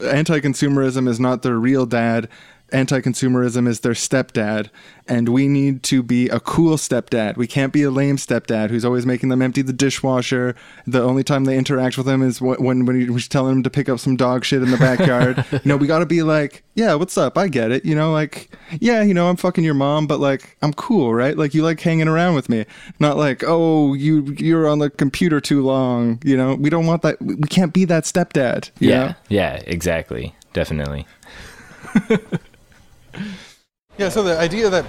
anti-consumerism is not their real dad. Anti-consumerism is their stepdad, and we need to be a cool stepdad. We can't be a lame stepdad who's always making them empty the dishwasher. The only time they interact with them is wh- when when he's telling them to pick up some dog shit in the backyard. you know, we got to be like, yeah, what's up? I get it. You know, like, yeah, you know, I'm fucking your mom, but like, I'm cool, right? Like, you like hanging around with me, not like, oh, you you're on the computer too long. You know, we don't want that. We we can't be that stepdad. Yeah, know? yeah, exactly, definitely. Yeah, so the idea that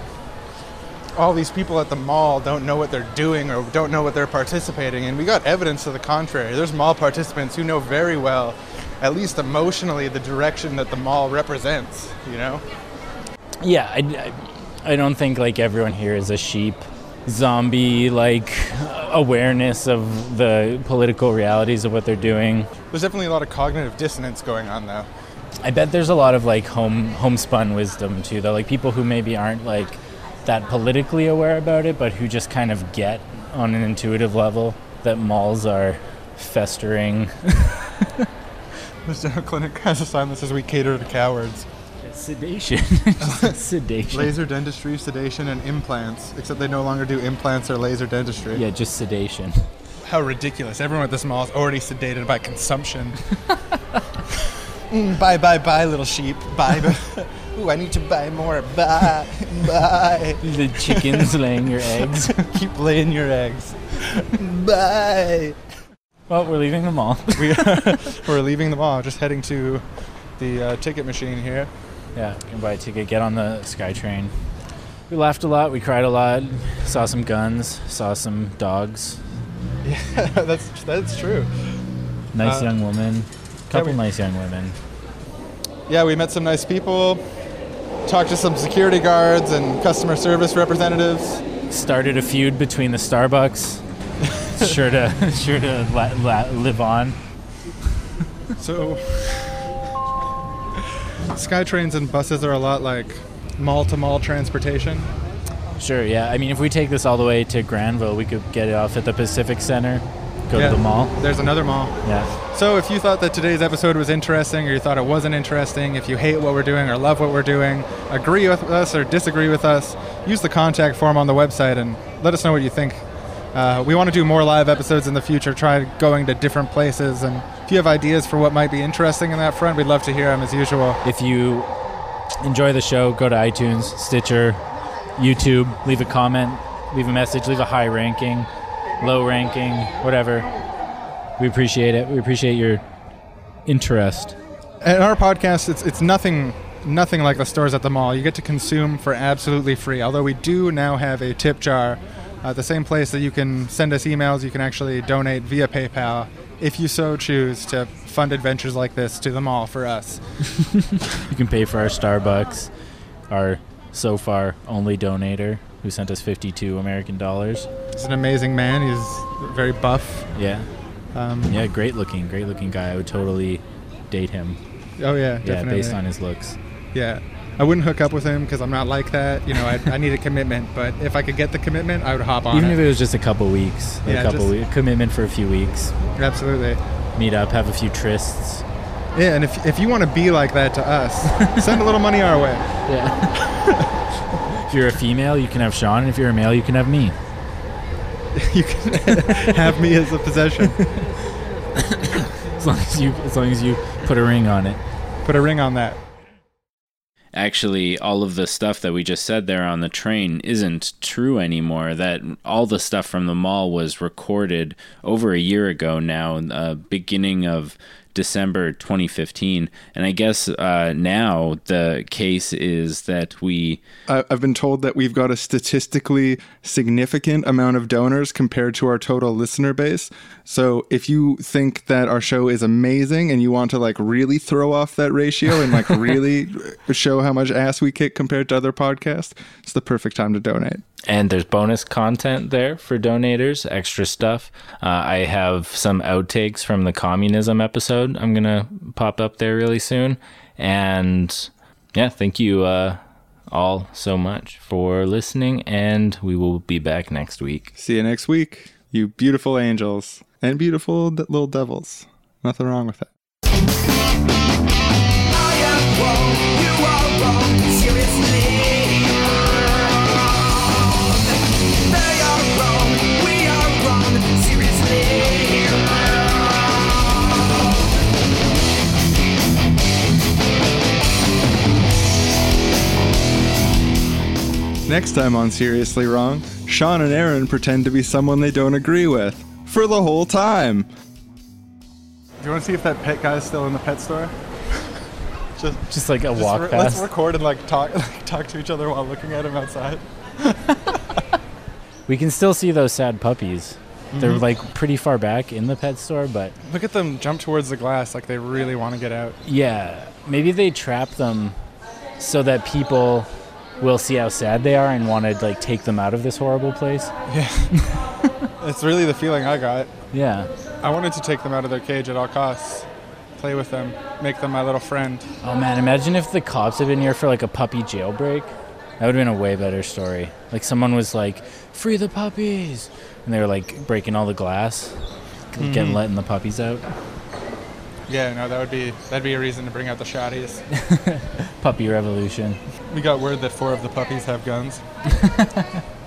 all these people at the mall don't know what they're doing or don't know what they're participating in, we got evidence to the contrary. There's mall participants who know very well, at least emotionally, the direction that the mall represents, you know? Yeah, I, I, don't think like everyone here is a sheep. Zombie like awareness of the political realities of what they're doing. There's definitely a lot of cognitive dissonance going on, though. I bet there's a lot of like home homespun wisdom too, though. Like people who maybe aren't like that politically aware about it, but who just kind of get on an intuitive level that malls are festering. This dental clinic has a sign that says we cater to cowards. sedation. sedation. Laser dentistry, sedation, and implants. Except they no longer do implants or laser dentistry. Yeah, just sedation. How ridiculous. Everyone at this mall is already sedated by consumption. Mm, bye, bye, bye, little sheep. Bye. bye. Ooh, I need to buy more. Bye. Bye. The chickens laying your eggs. Keep laying your eggs. Bye. Well, we're leaving the mall. we are, we're leaving the mall, just heading to the uh, ticket machine here. Yeah, you can buy a ticket, get on the SkyTrain. We laughed a lot, we cried a lot, saw some guns, saw some dogs. Yeah, that's that's true. Nice Uh, young woman. Couple we- nice young women. Yeah, we met some nice people. Talked to some security guards and customer service representatives. Started a feud between the Starbucks sure to sure to la- la- live on. So, SkyTrains and buses are a lot like mall to mall transportation. Sure, yeah. I mean, if we take this all the way to Granville, we could get it off at the Pacific Center, go Yeah, to the mall. There's another mall. Yeah. So, if you thought that today's episode was interesting or you thought it wasn't interesting, if you hate what we're doing or love what we're doing, agree with us or disagree with us, use the contact form on the website and let us know what you think. Uh, we want to do more live episodes in the future, try going to different places. And if you have ideas for what might be interesting in that front, we'd love to hear them as usual. If you enjoy the show, go to iTunes, Stitcher, YouTube, leave a comment, leave a message, leave a high ranking, low ranking, whatever. We appreciate it. We appreciate your interest. And our podcast, it's it's nothing nothing like the stores at the mall. You get to consume for absolutely free. Although we do now have a tip jar, uh, the same place that you can send us emails, you can actually donate via PayPal if you so choose to fund adventures like this to the mall for us. You can pay for our Starbucks, our so far only donator who sent us 52 American dollars. He's an amazing man. He's very buff. Yeah. Um, Yeah, great looking, great looking guy. I would totally date him. Oh yeah, Yeah, definitely. based on his looks. Yeah. I wouldn't hook up with him because I'm not like that. You know, I, I need a commitment. But if I could get the commitment, I would hop on Even it. if it was just a couple weeks, Yeah, a couple weeks, commitment for a few weeks. Absolutely. Meet up, have a few trysts. Yeah, and if, if you want to be like that to us, send a little money our way. Yeah. if you're a female, you can have Sean, and if you're a male, you can have me. you can have me as a possession. As long as you, as long as you put a ring on it. Put a ring on that. Actually, all of the stuff that we just said there on the train isn't true anymore. That all the stuff from the mall was recorded over a year ago now, uh, beginning of December 2015. And I guess uh, now the case is that we I- I've been told that we've got a statistically significant amount of donors compared to our total listener base. So if you think that our show is amazing and you want to like really throw off that ratio and like really show how much ass we kick compared to other podcasts, it's the perfect time to donate. And there's bonus content there for donators, extra stuff. Uh, I have some outtakes from the communism episode I'm going to pop up there really soon. And yeah, thank you uh, all so much for listening. And we will be back next week. See you next week, you beautiful angels and beautiful d- little devils. Nothing wrong with that. Next time on Seriously Wrong, Sean and Aaron pretend to be someone they don't agree with for the whole time. Do you want to see if that pet guy is still in the pet store? just, Just like a just walk re- Let's record and like talk, like, talk to each other while looking at him outside. We can still see those sad puppies. They're Mhm. like pretty far back in the pet store, but Look at them jump towards the glass like they really want to get out. yeah, maybe they trap them so that people will see how sad they are and want to like take them out of this horrible place. Yeah. it's really the feeling I got. Yeah. I wanted to take them out of their cage at all costs, play with them, make them my little friend. Oh man, imagine if the cops had been here for like a puppy jailbreak. That would have been a way better story. Like someone was like, "Free the puppies," and they were like breaking all the glass, getting Mhm. letting the puppies out. Yeah, no, that would be that'd be a reason to bring out the shotties. Puppy revolution. We got word that four of the puppies have guns.